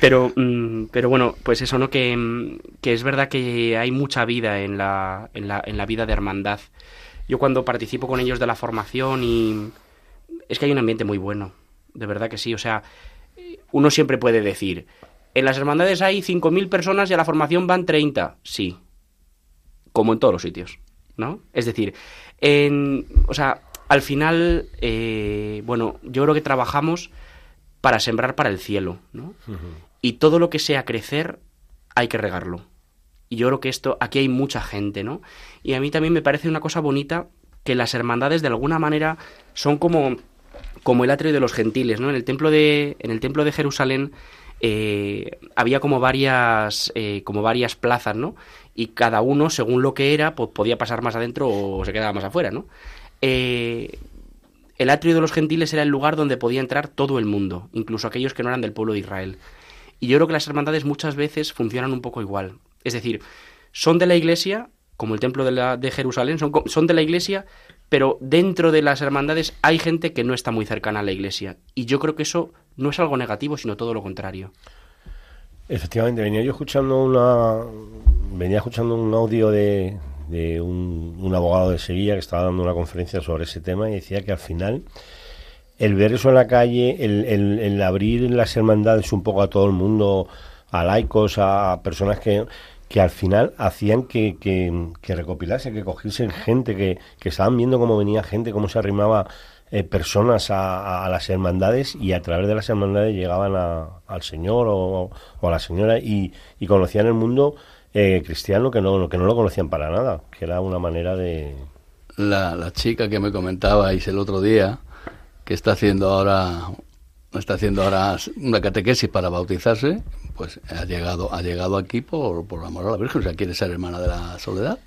Pero, mm, pero bueno, pues eso, ¿no? Que, mm, que, es verdad que hay mucha vida en la, en la, en la vida de hermandad yo cuando participo con ellos de la formación y es que hay un ambiente muy bueno, de verdad que sí, o sea, uno siempre puede decir, en las hermandades hay 5.000 personas y a la formación van 30, sí. como en todos los sitios, ¿no? Es decir, en, o sea, al final, eh, bueno, yo creo que trabajamos para sembrar para el cielo, ¿no? Y todo lo que sea crecer, hay que regarlo. Y yo creo que esto, aquí hay mucha gente, ¿no? Y a mí también me parece una cosa bonita que las hermandades de alguna manera son como, como el atrio de los gentiles, ¿no? En el templo de, en el templo de Jerusalén eh, había como varias, eh, como varias plazas, ¿no? Y cada uno, según lo que era, pues podía pasar más adentro o se quedaba más afuera, ¿no? Eh, el atrio de los gentiles era el lugar donde podía entrar todo el mundo, incluso aquellos que no eran del pueblo de Israel. Y yo creo que las hermandades muchas veces funcionan un poco igual. Es decir, son de la iglesia, como el templo de, la, de Jerusalén, son, son de la iglesia, pero dentro de las hermandades hay gente que no está muy cercana a la iglesia. Y yo creo que eso no es algo negativo, sino todo lo contrario. Efectivamente, venía yo escuchando una venía escuchando un audio de, de un, abogado de Sevilla que estaba dando una conferencia sobre ese tema y decía que al final el ver eso en la calle, el, el abrir las hermandades un poco a todo el mundo, a laicos, a personas que, que al final hacían que, que, que recopilase, que cogiesen gente, que, que estaban viendo cómo venía gente, cómo se arrimaba eh, personas a, a, las hermandades y a través de las hermandades llegaban a, al Señor o, o, a la Señora y, y conocían el mundo eh, cristiano que no, que no lo conocían para nada, que era una manera de... La, la chica que me comentabais el otro día, que está haciendo ahora está haciendo ahora una catequesis para bautizarse, pues ha llegado, ha llegado aquí por, por amor a la Virgen, o sea, quiere ser hermana de la soledad.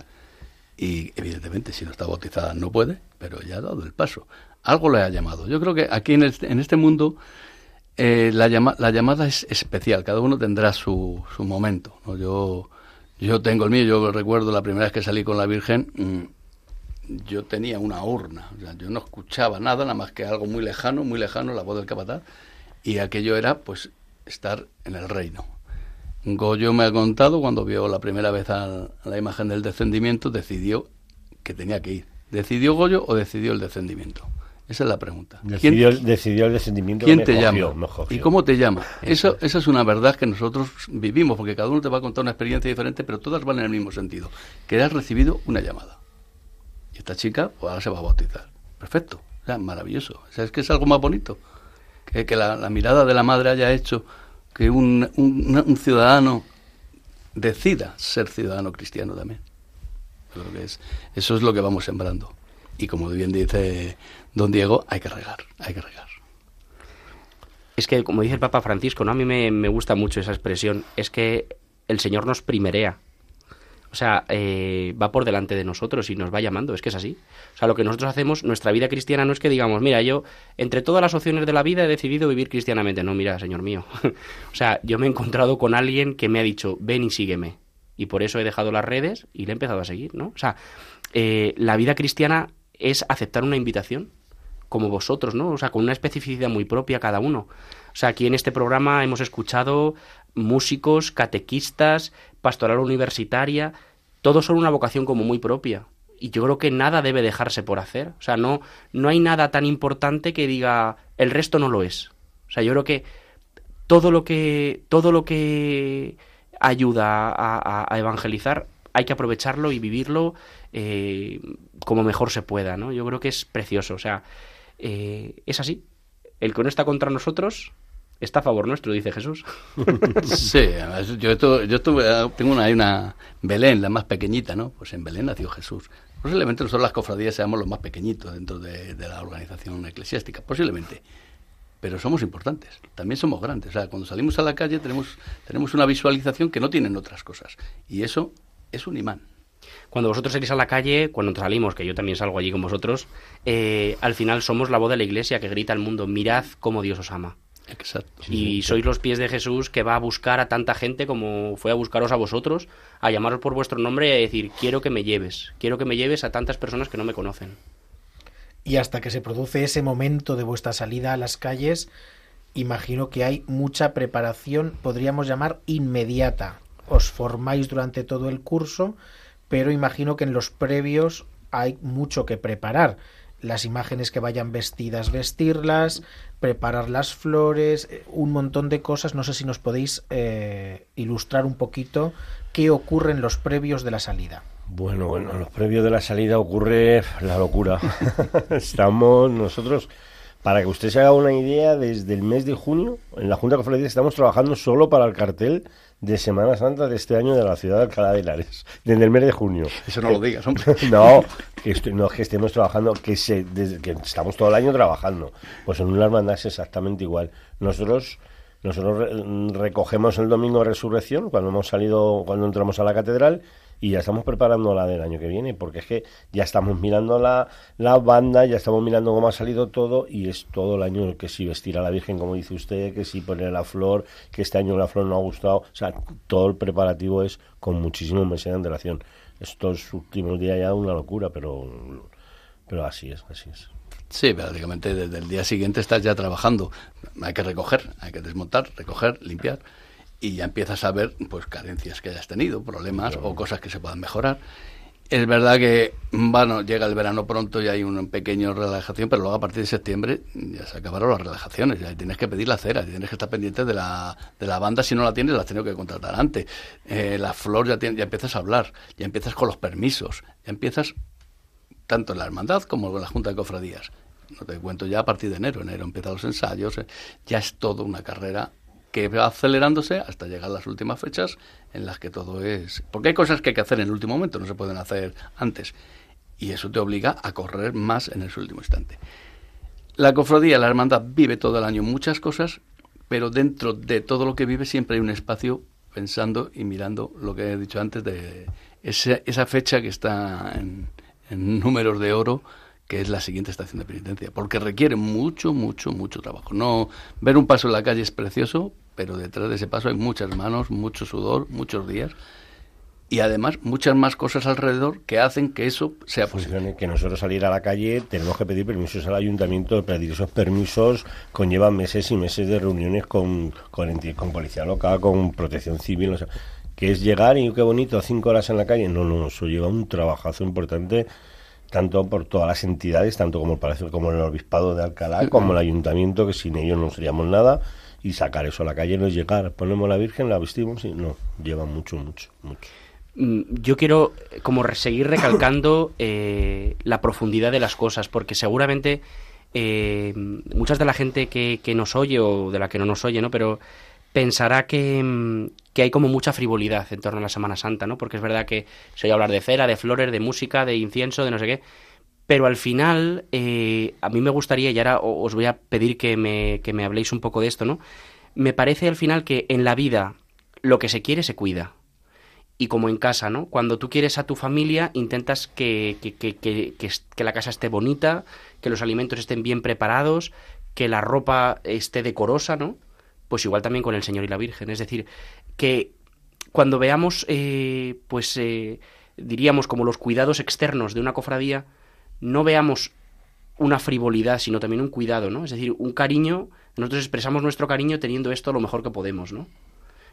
Y evidentemente, si no está bautizada, no puede, pero ya ha dado el paso algo le ha llamado. Yo creo que aquí en este, en este mundo eh, la, la llamada es especial, cada uno tendrá su, su momento. ¿no? Yo, yo tengo el mío, yo recuerdo la primera vez que salí con la Virgen, mmm, yo tenía una urna, yo no escuchaba nada, nada más que algo muy lejano, muy lejano, la voz del capataz, y aquello era pues estar en el reino. Goyo me ha contado cuando vio la primera vez a la imagen del descendimiento, decidió que tenía que ir. ¿Decidió Goyo o decidió el descendimiento? Esa es la pregunta. Decidió, ¿Quién, decidió el descendimiento. ¿Quién te llama? ¿Y cómo te llama? Eso, esa es una verdad que nosotros vivimos, porque cada uno te va a contar una experiencia diferente, pero todas van en el mismo sentido. Que has recibido una llamada. Y esta chica, pues ahora se va a bautizar. Perfecto. O sea, maravilloso. O sea, es que es algo más bonito. Que, que la, mirada de la madre haya hecho que un, un, ciudadano decida ser ciudadano cristiano también. Creo es, eso es lo que vamos sembrando. Y como bien dice don Diego, hay que regar, hay que regar. Es que, como dice el Papa Francisco, ¿no? a mí me, me gusta mucho esa expresión, es que el Señor nos primerea. O sea, eh, va por delante de nosotros y nos va llamando, es que es así. O sea, lo que nosotros hacemos, nuestra vida cristiana no es que digamos, mira, yo entre todas las opciones de la vida he decidido vivir cristianamente. No, mira, Señor mío. o sea, yo me he encontrado con alguien que me ha dicho, ven y sígueme. Y por eso he dejado las redes y le he empezado a seguir, ¿no? O sea, eh, la vida cristiana es aceptar una invitación, como vosotros, ¿no? O sea, con una especificidad muy propia cada uno. O sea, aquí en este programa hemos escuchado músicos, catequistas, pastoral universitaria, todos son una vocación como muy propia. Y yo creo que nada debe dejarse por hacer. O sea, no, no hay nada tan importante que diga el resto no lo es. O sea, yo creo que todo lo que, todo lo que ayuda a, evangelizar hay que aprovecharlo y vivirlo eh, como mejor se pueda, ¿no? Yo creo que es precioso, o sea, eh, es así. El que no está contra nosotros está a favor nuestro, dice Jesús. Sí, yo, yo estuve, tengo una, hay una Belén, la más pequeñita, ¿no? Pues en Belén nació Jesús. Posiblemente nosotros las cofradías seamos los más pequeñitos dentro de, de la organización eclesiástica, posiblemente pero somos importantes, también somos grandes. O sea, cuando salimos a la calle tenemos, tenemos una visualización que no tienen otras cosas. Y eso es un imán. Cuando vosotros salís a la calle, cuando salimos, que yo también salgo allí con vosotros, eh, al final somos la voz de la iglesia que grita al mundo, mirad cómo Dios os ama. Exacto. Y sois los pies de Jesús que va a buscar a tanta gente como fue a buscaros a vosotros, a llamaros por vuestro nombre y a decir, quiero que me lleves, quiero que me lleves a tantas personas que no me conocen. Y hasta que se produce ese momento de vuestra salida a las calles, imagino que hay mucha preparación, podríamos llamar inmediata. Os formáis durante todo el curso, pero imagino que en los previos hay mucho que preparar. Las imágenes que vayan vestidas, vestirlas, preparar las flores, un montón de cosas. No sé si nos podéis eh, ilustrar un poquito qué ocurre en los previos de la salida. Bueno, bueno, los previos de la salida ocurre la locura. Estamos nosotros, para que usted se haga una idea, desde el mes de junio, en la Junta de Cofradías estamos trabajando solo para el cartel de Semana Santa de este año de la ciudad de Alcalá de Henares, desde el mes de junio. Eso no lo digas, hombre. no, que no que estemos trabajando, que, se, desde, que estamos todo el año trabajando. Pues en una hermandad es exactamente igual. Nosotros nosotros recogemos el domingo de resurrección cuando hemos salido, cuando entramos a la catedral y ya estamos preparando la del año que viene, porque es que ya estamos mirando la, la banda, ya estamos mirando cómo ha salido todo y es todo el año que si vestir a la Virgen, como dice usted, que si poner la flor, que este año la flor no ha gustado, o sea, todo el preparativo es con muchísimos meses de antelación. Estos últimos días ya una locura, pero, pero así es, así es. Sí, prácticamente desde el día siguiente estás ya trabajando. Hay que recoger, hay que desmontar, recoger, limpiar y ya empiezas a ver pues carencias que hayas tenido, problemas o cosas que se puedan mejorar. Es verdad que, bueno, llega el verano pronto y hay una pequeña relajación, pero luego a partir de septiembre ya se acabaron las relajaciones, ya tienes que pedir la cera, tienes que estar pendiente de la, de la banda, si no la tienes la has tenido que contratar antes. Eh, la flor ya, ya empiezas a hablar, ya empiezas con los permisos, ya empiezas tanto en la hermandad como en la Junta de Cofradías. No te cuento ya a partir de enero, enero empiezan los ensayos, eh, ya es toda una carrera que va acelerándose hasta llegar a las últimas fechas en las que todo es... Porque hay cosas que hay que hacer en el último momento, no se pueden hacer antes. Y eso te obliga a correr más en ese último instante. La cofradía, la hermandad, vive todo el año muchas cosas, pero dentro de todo lo que vive siempre hay un espacio pensando y mirando lo que he dicho antes de esa, esa fecha que está en, en números de oro que es la siguiente estación de penitencia, porque requiere mucho, mucho, mucho trabajo. No ver un paso en la calle es precioso, pero detrás de ese paso hay muchas manos, mucho sudor, muchos días y además muchas más cosas alrededor que hacen que eso sea posible. Que nosotros salir a la calle tenemos que pedir permisos al ayuntamiento, pedir esos permisos conllevan meses y meses de reuniones con, con, con policía local, con protección civil, o sea, que es llegar y qué bonito, cinco horas en la calle. No, no, eso lleva un trabajazo importante tanto por todas las entidades, tanto como el como el Obispado de Alcalá, como el Ayuntamiento, que sin ellos no seríamos nada, y sacar eso a la calle no es llegar, ponemos la Virgen, la vestimos y no, lleva mucho, mucho, mucho. Mm, yo quiero eh, como seguir recalcando eh, la profundidad de las cosas, porque seguramente eh, muchas de la gente que, que, nos oye o de la que no nos oye, ¿no? Pero pensará que, mm, que, hay como mucha frivolidad en torno a la Semana Santa, ¿no? Porque es verdad que se oye hablar de cera, de flores, de música, de incienso, de no sé qué. Pero al final, eh, a mí me gustaría, y ahora os voy a pedir que me, que me habléis un poco de esto, ¿no? Me parece al final que en la vida lo que se quiere se cuida. Y como en casa, ¿no? Cuando tú quieres a tu familia, intentas que, que, que, que la casa esté bonita, que los alimentos estén bien preparados, que la ropa esté decorosa, ¿no? Pues igual también con el Señor y la Virgen. Es decir, que cuando veamos, eh, pues eh, diríamos como los cuidados externos de una cofradía, no veamos una frivolidad, sino también un cuidado, ¿no? Es decir, un cariño, nosotros expresamos nuestro cariño teniendo esto lo mejor que podemos, ¿no?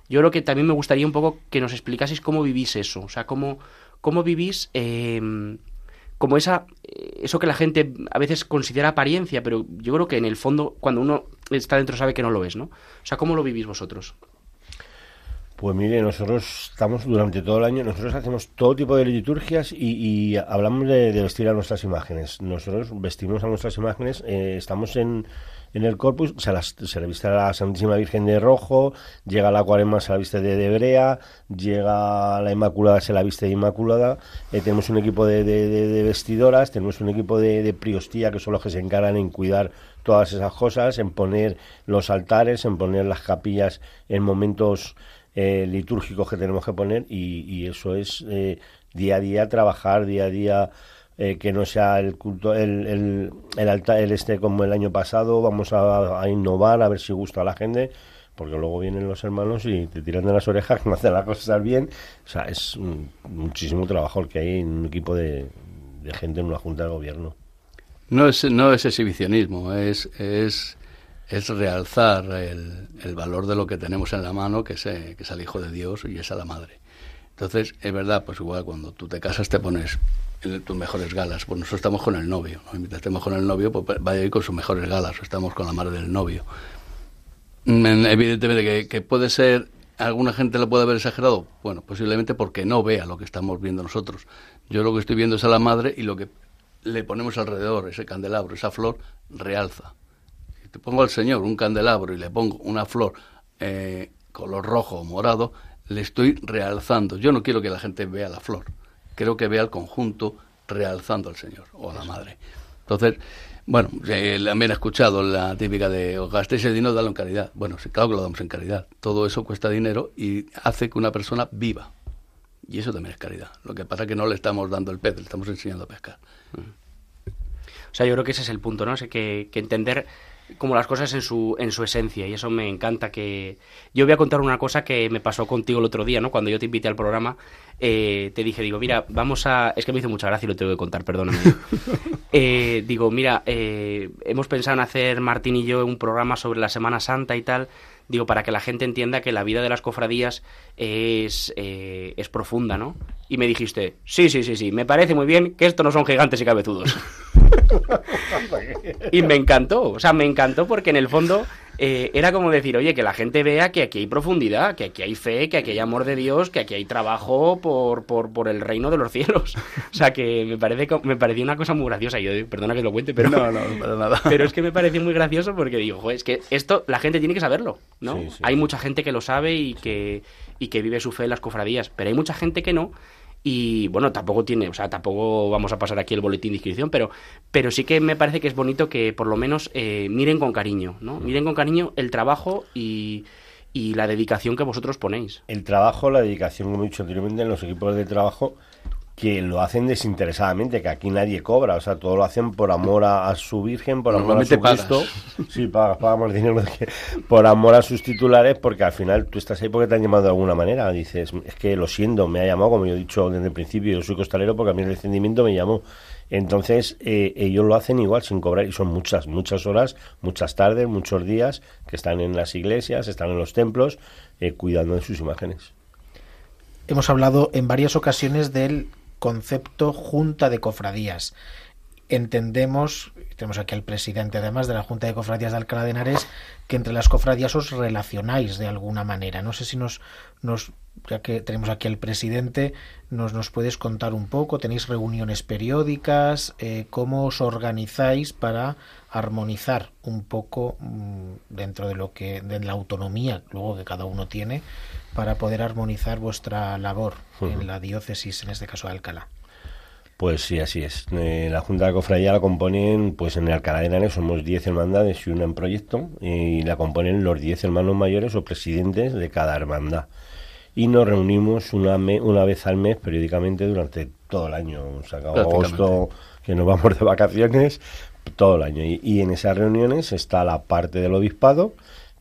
Yo creo que también me gustaría un poco que nos explicaseis cómo vivís eso, o sea, cómo, cómo vivís eh, como esa, eh, eso que la gente a veces considera apariencia, pero yo creo que en el fondo, cuando uno está dentro, sabe que no lo es, ¿no? O sea, ¿cómo lo vivís vosotros? Pues mire, nosotros estamos durante todo el año, nosotros hacemos todo tipo de liturgias y, hablamos de, vestir a nuestras imágenes. Nosotros vestimos a nuestras imágenes, eh, estamos en, en el corpus, se, las, se le viste a la Santísima Virgen de rojo, llega la cuaresma, se la viste de, de llega la Inmaculada, se la viste de Inmaculada, eh, tenemos un equipo de, de, vestidoras, tenemos un equipo de, priostía que son los que se encargan en cuidar todas esas cosas, en poner los altares, en poner las capillas en momentos eh, litúrgicos que tenemos que poner y, eso es eh, día a día trabajar, día a día eh, que no sea el culto, el, el, el, altar, el este como el año pasado, vamos a, innovar, a ver si gusta a la gente, porque luego vienen los hermanos y te tiran de las orejas, no hacen las cosas bien, o sea, es muchísimo trabajo el que hay en un equipo de, gente en una junta de gobierno. No es, no es exhibicionismo, es, es, es realzar el, el valor de lo que tenemos en la mano, que es, que es el Hijo de Dios y es a la Madre. Entonces, es verdad, pues igual cuando tú te casas te pones tus mejores galas. Pues nosotros estamos con el novio, ¿no? mientras con el novio, pues vaya con sus mejores galas, estamos con la madre del novio. Mm, evidentemente que, puede ser alguna gente lo puede haber exagerado. Bueno, posiblemente porque no vea lo que estamos viendo nosotros. Yo lo que estoy viendo es a la madre y lo que le ponemos alrededor, ese candelabro, esa flor, realza. Si te pongo al Señor un candelabro y le pongo una flor eh, color rojo o morado, le estoy realzando. Yo no quiero que la gente vea la flor, quiero que vea el conjunto realzando al Señor o a la Madre. Entonces, bueno, eh, también he escuchado la típica de o gastéis el dinero, dalo en caridad. Bueno, sí, claro que lo damos en caridad. Todo eso cuesta dinero y hace que una persona viva. Y eso también es caridad. Lo que pasa es que no le estamos dando el pez, le estamos enseñando a pescar. O sea, yo creo que ese es el punto, ¿no? O que, que entender como las cosas en su, en su esencia y eso me encanta que... Yo voy a contar una cosa que me pasó contigo el otro día, ¿no? Cuando yo te invité al programa, eh, te dije, digo, mira, vamos a... Es que me hizo mucha gracia y lo tengo que contar, perdóname. eh, digo, mira, eh, hemos pensado en hacer Martín y yo un programa sobre la Semana Santa y tal, digo, para que la gente entienda que la vida de las cofradías es, eh, es profunda, ¿no? Y me dijiste, sí, sí, sí, sí, me parece muy bien que estos no son gigantes y cabezudos. y me encantó, o sea, me encantó porque en el fondo eh, era como decir, oye, que la gente vea que aquí hay profundidad, que aquí hay fe, que aquí hay amor de Dios, que aquí hay trabajo por, por, por el reino de los cielos. O sea, que me parece me pareció una cosa muy graciosa. Yo, perdona que lo cuente, pero no, no, nada. Pero es que me pareció muy gracioso porque digo, es que esto la gente tiene que saberlo, ¿no? hay mucha gente que lo sabe y que y que vive su fe en las cofradías, pero hay mucha gente que no y bueno, tampoco tiene, o sea, tampoco vamos a pasar aquí el boletín de inscripción, pero, pero sí que me parece que es bonito que por lo menos eh, miren con cariño, ¿no? Miren con cariño el trabajo y, y la dedicación que vosotros ponéis. El trabajo, la dedicación, como he dicho anteriormente, en los equipos de trabajo que lo hacen desinteresadamente, que aquí nadie cobra, o sea, todo lo hacen por amor a, su Virgen, por amor a su Cristo. Sí, pagas, pagamos dinero por amor a sus titulares, porque al final tú estás ahí porque te han llamado de alguna manera. Dices, es que lo siento, me ha llamado, como yo he dicho desde el principio, yo soy costalero porque a mí el descendimiento me llamó. Entonces, eh, ellos lo hacen igual, sin cobrar, y son muchas, muchas horas, muchas tardes, muchos días, que están en las iglesias, están en los templos, eh, cuidando de sus imágenes. Hemos hablado en varias ocasiones del concepto Junta de Cofradías. Entendemos, tenemos aquí al presidente además de la Junta de Cofradías de Alcalá de Henares, que entre las cofradías os relacionáis de alguna manera. No sé si nos, nos ya que tenemos aquí al presidente, nos, nos puedes contar un poco, tenéis reuniones periódicas, eh, cómo os organizáis para armonizar un poco mm, dentro de lo que de la autonomía luego que cada uno tiene para poder armonizar vuestra labor en la diócesis, en este caso de Alcalá. Pues sí, así es. Eh, la Junta de Cofradía la componen, pues en Alcalá de Henares somos 10 hermandades y una en proyecto, y la componen los 10 hermanos mayores o presidentes de cada hermandad. Y nos reunimos una, una vez al mes periódicamente durante todo el año. O sea, agosto, que nos vamos de vacaciones, todo el año. Y, en esas reuniones está la parte del obispado,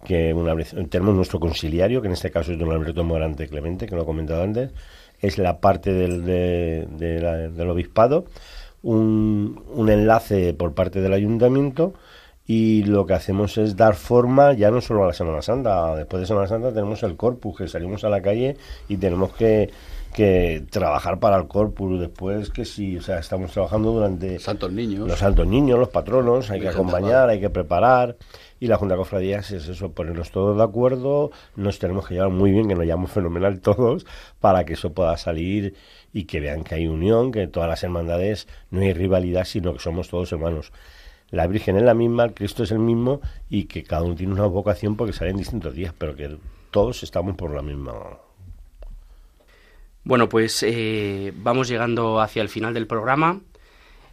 que una vez, tenemos nuestro conciliario, que en este caso es don Alberto Morante Clemente, que lo he comentado antes, es la parte del, del obispado, un, un, enlace por parte del ayuntamiento y lo que hacemos es dar forma ya no solo a la Semana Santa, después de Semana Santa tenemos el corpus, que salimos a la calle y tenemos que que trabajar para el corpus después que si o sea estamos trabajando durante santos niños. los santos niños los patronos hay que acompañar hay que preparar y la junta de cofradías es eso ponernos todos de acuerdo nos tenemos que llevar muy bien que nos llevamos fenomenal todos para que eso pueda salir y que vean que hay unión que todas las hermandades no hay rivalidad sino que somos todos hermanos. La Virgen es la misma, el Cristo es el mismo y que cada uno tiene una vocación porque sale en distintos días, pero que todos estamos por la misma bueno, pues eh, vamos llegando hacia el final del programa.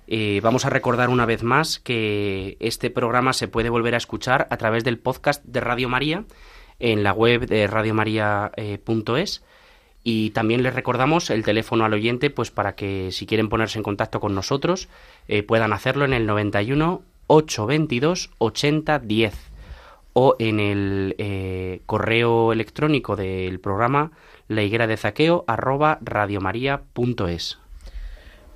Eh, vamos a recordar una vez más que este programa se puede volver a escuchar a través del podcast de Radio María en la web de radiomaria.es. y también les recordamos el teléfono al oyente, pues para que si quieren ponerse en contacto con nosotros eh, puedan hacerlo en el 91 822 8010 o en el correo electrónico del programa la higuera de zaqueo arroba radiomaria.es.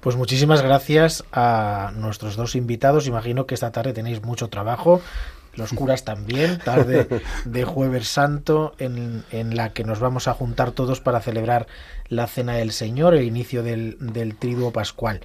Pues muchísimas gracias a nuestros dos invitados. Imagino que esta tarde tenéis mucho trabajo. Los curas también, tarde de Jueves Santo, en, en la que nos vamos a juntar todos para celebrar la Cena del Señor, el inicio del, del Triduo Pascual.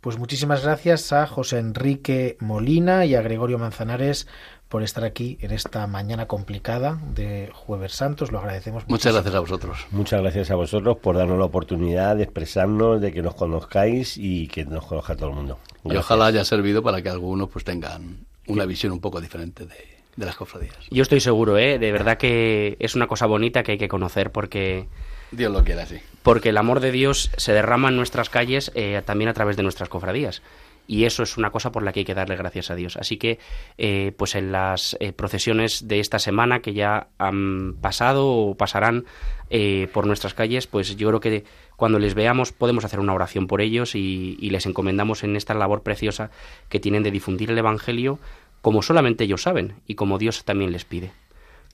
Pues muchísimas gracias a José Enrique Molina y a Gregorio Manzanares por estar aquí en esta mañana complicada de Jueves Santos. Lo agradecemos. Muchas gracias a vosotros. Muchas gracias a vosotros por darnos la oportunidad de expresarnos, de que nos conozcáis y que nos conozca todo el mundo. Y ojalá haya servido para que algunos pues tengan una visión un poco diferente de, de las cofradías. Yo estoy seguro, ¿eh? de verdad que es una cosa bonita que hay que conocer porque... Dios lo quiera, sí. Porque el amor de Dios se derrama en nuestras calles eh, también a través de nuestras cofradías y eso es una cosa por la que hay que darle gracias a Dios. Así que, eh, pues en las eh, procesiones de esta semana que ya han pasado o pasarán eh, por nuestras calles, pues yo creo que cuando les veamos podemos hacer una oración por ellos y, les encomendamos en esta labor preciosa que tienen de difundir el Evangelio como solamente ellos saben y como Dios también les pide.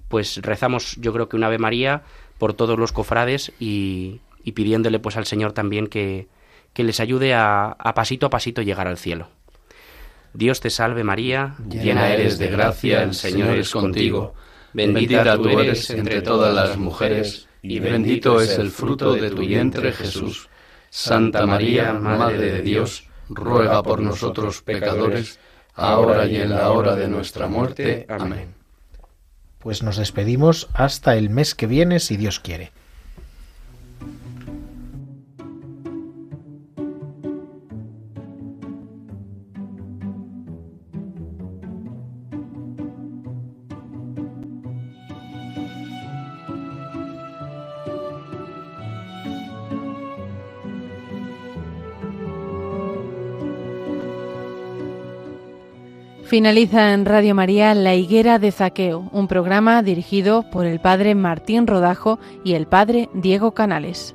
Pues rezamos yo creo que una Ave María por todos los cofrades y, y pidiéndole pues al Señor también que, que les ayude a, a pasito a pasito llegar al cielo. Dios te salve María, llena eres de gracia, el Señor es contigo. Bendita tú eres entre todas las mujeres, y bendito es el fruto de tu vientre Jesús. Santa María, Madre de Dios, ruega por nosotros pecadores, ahora y en la hora de nuestra muerte. Amén. Pues nos despedimos hasta el mes que viene, si Dios quiere. Finaliza en Radio María La Higuera de Zaqueo, un programa dirigido por el padre Martín Rodajo y el padre Diego Canales.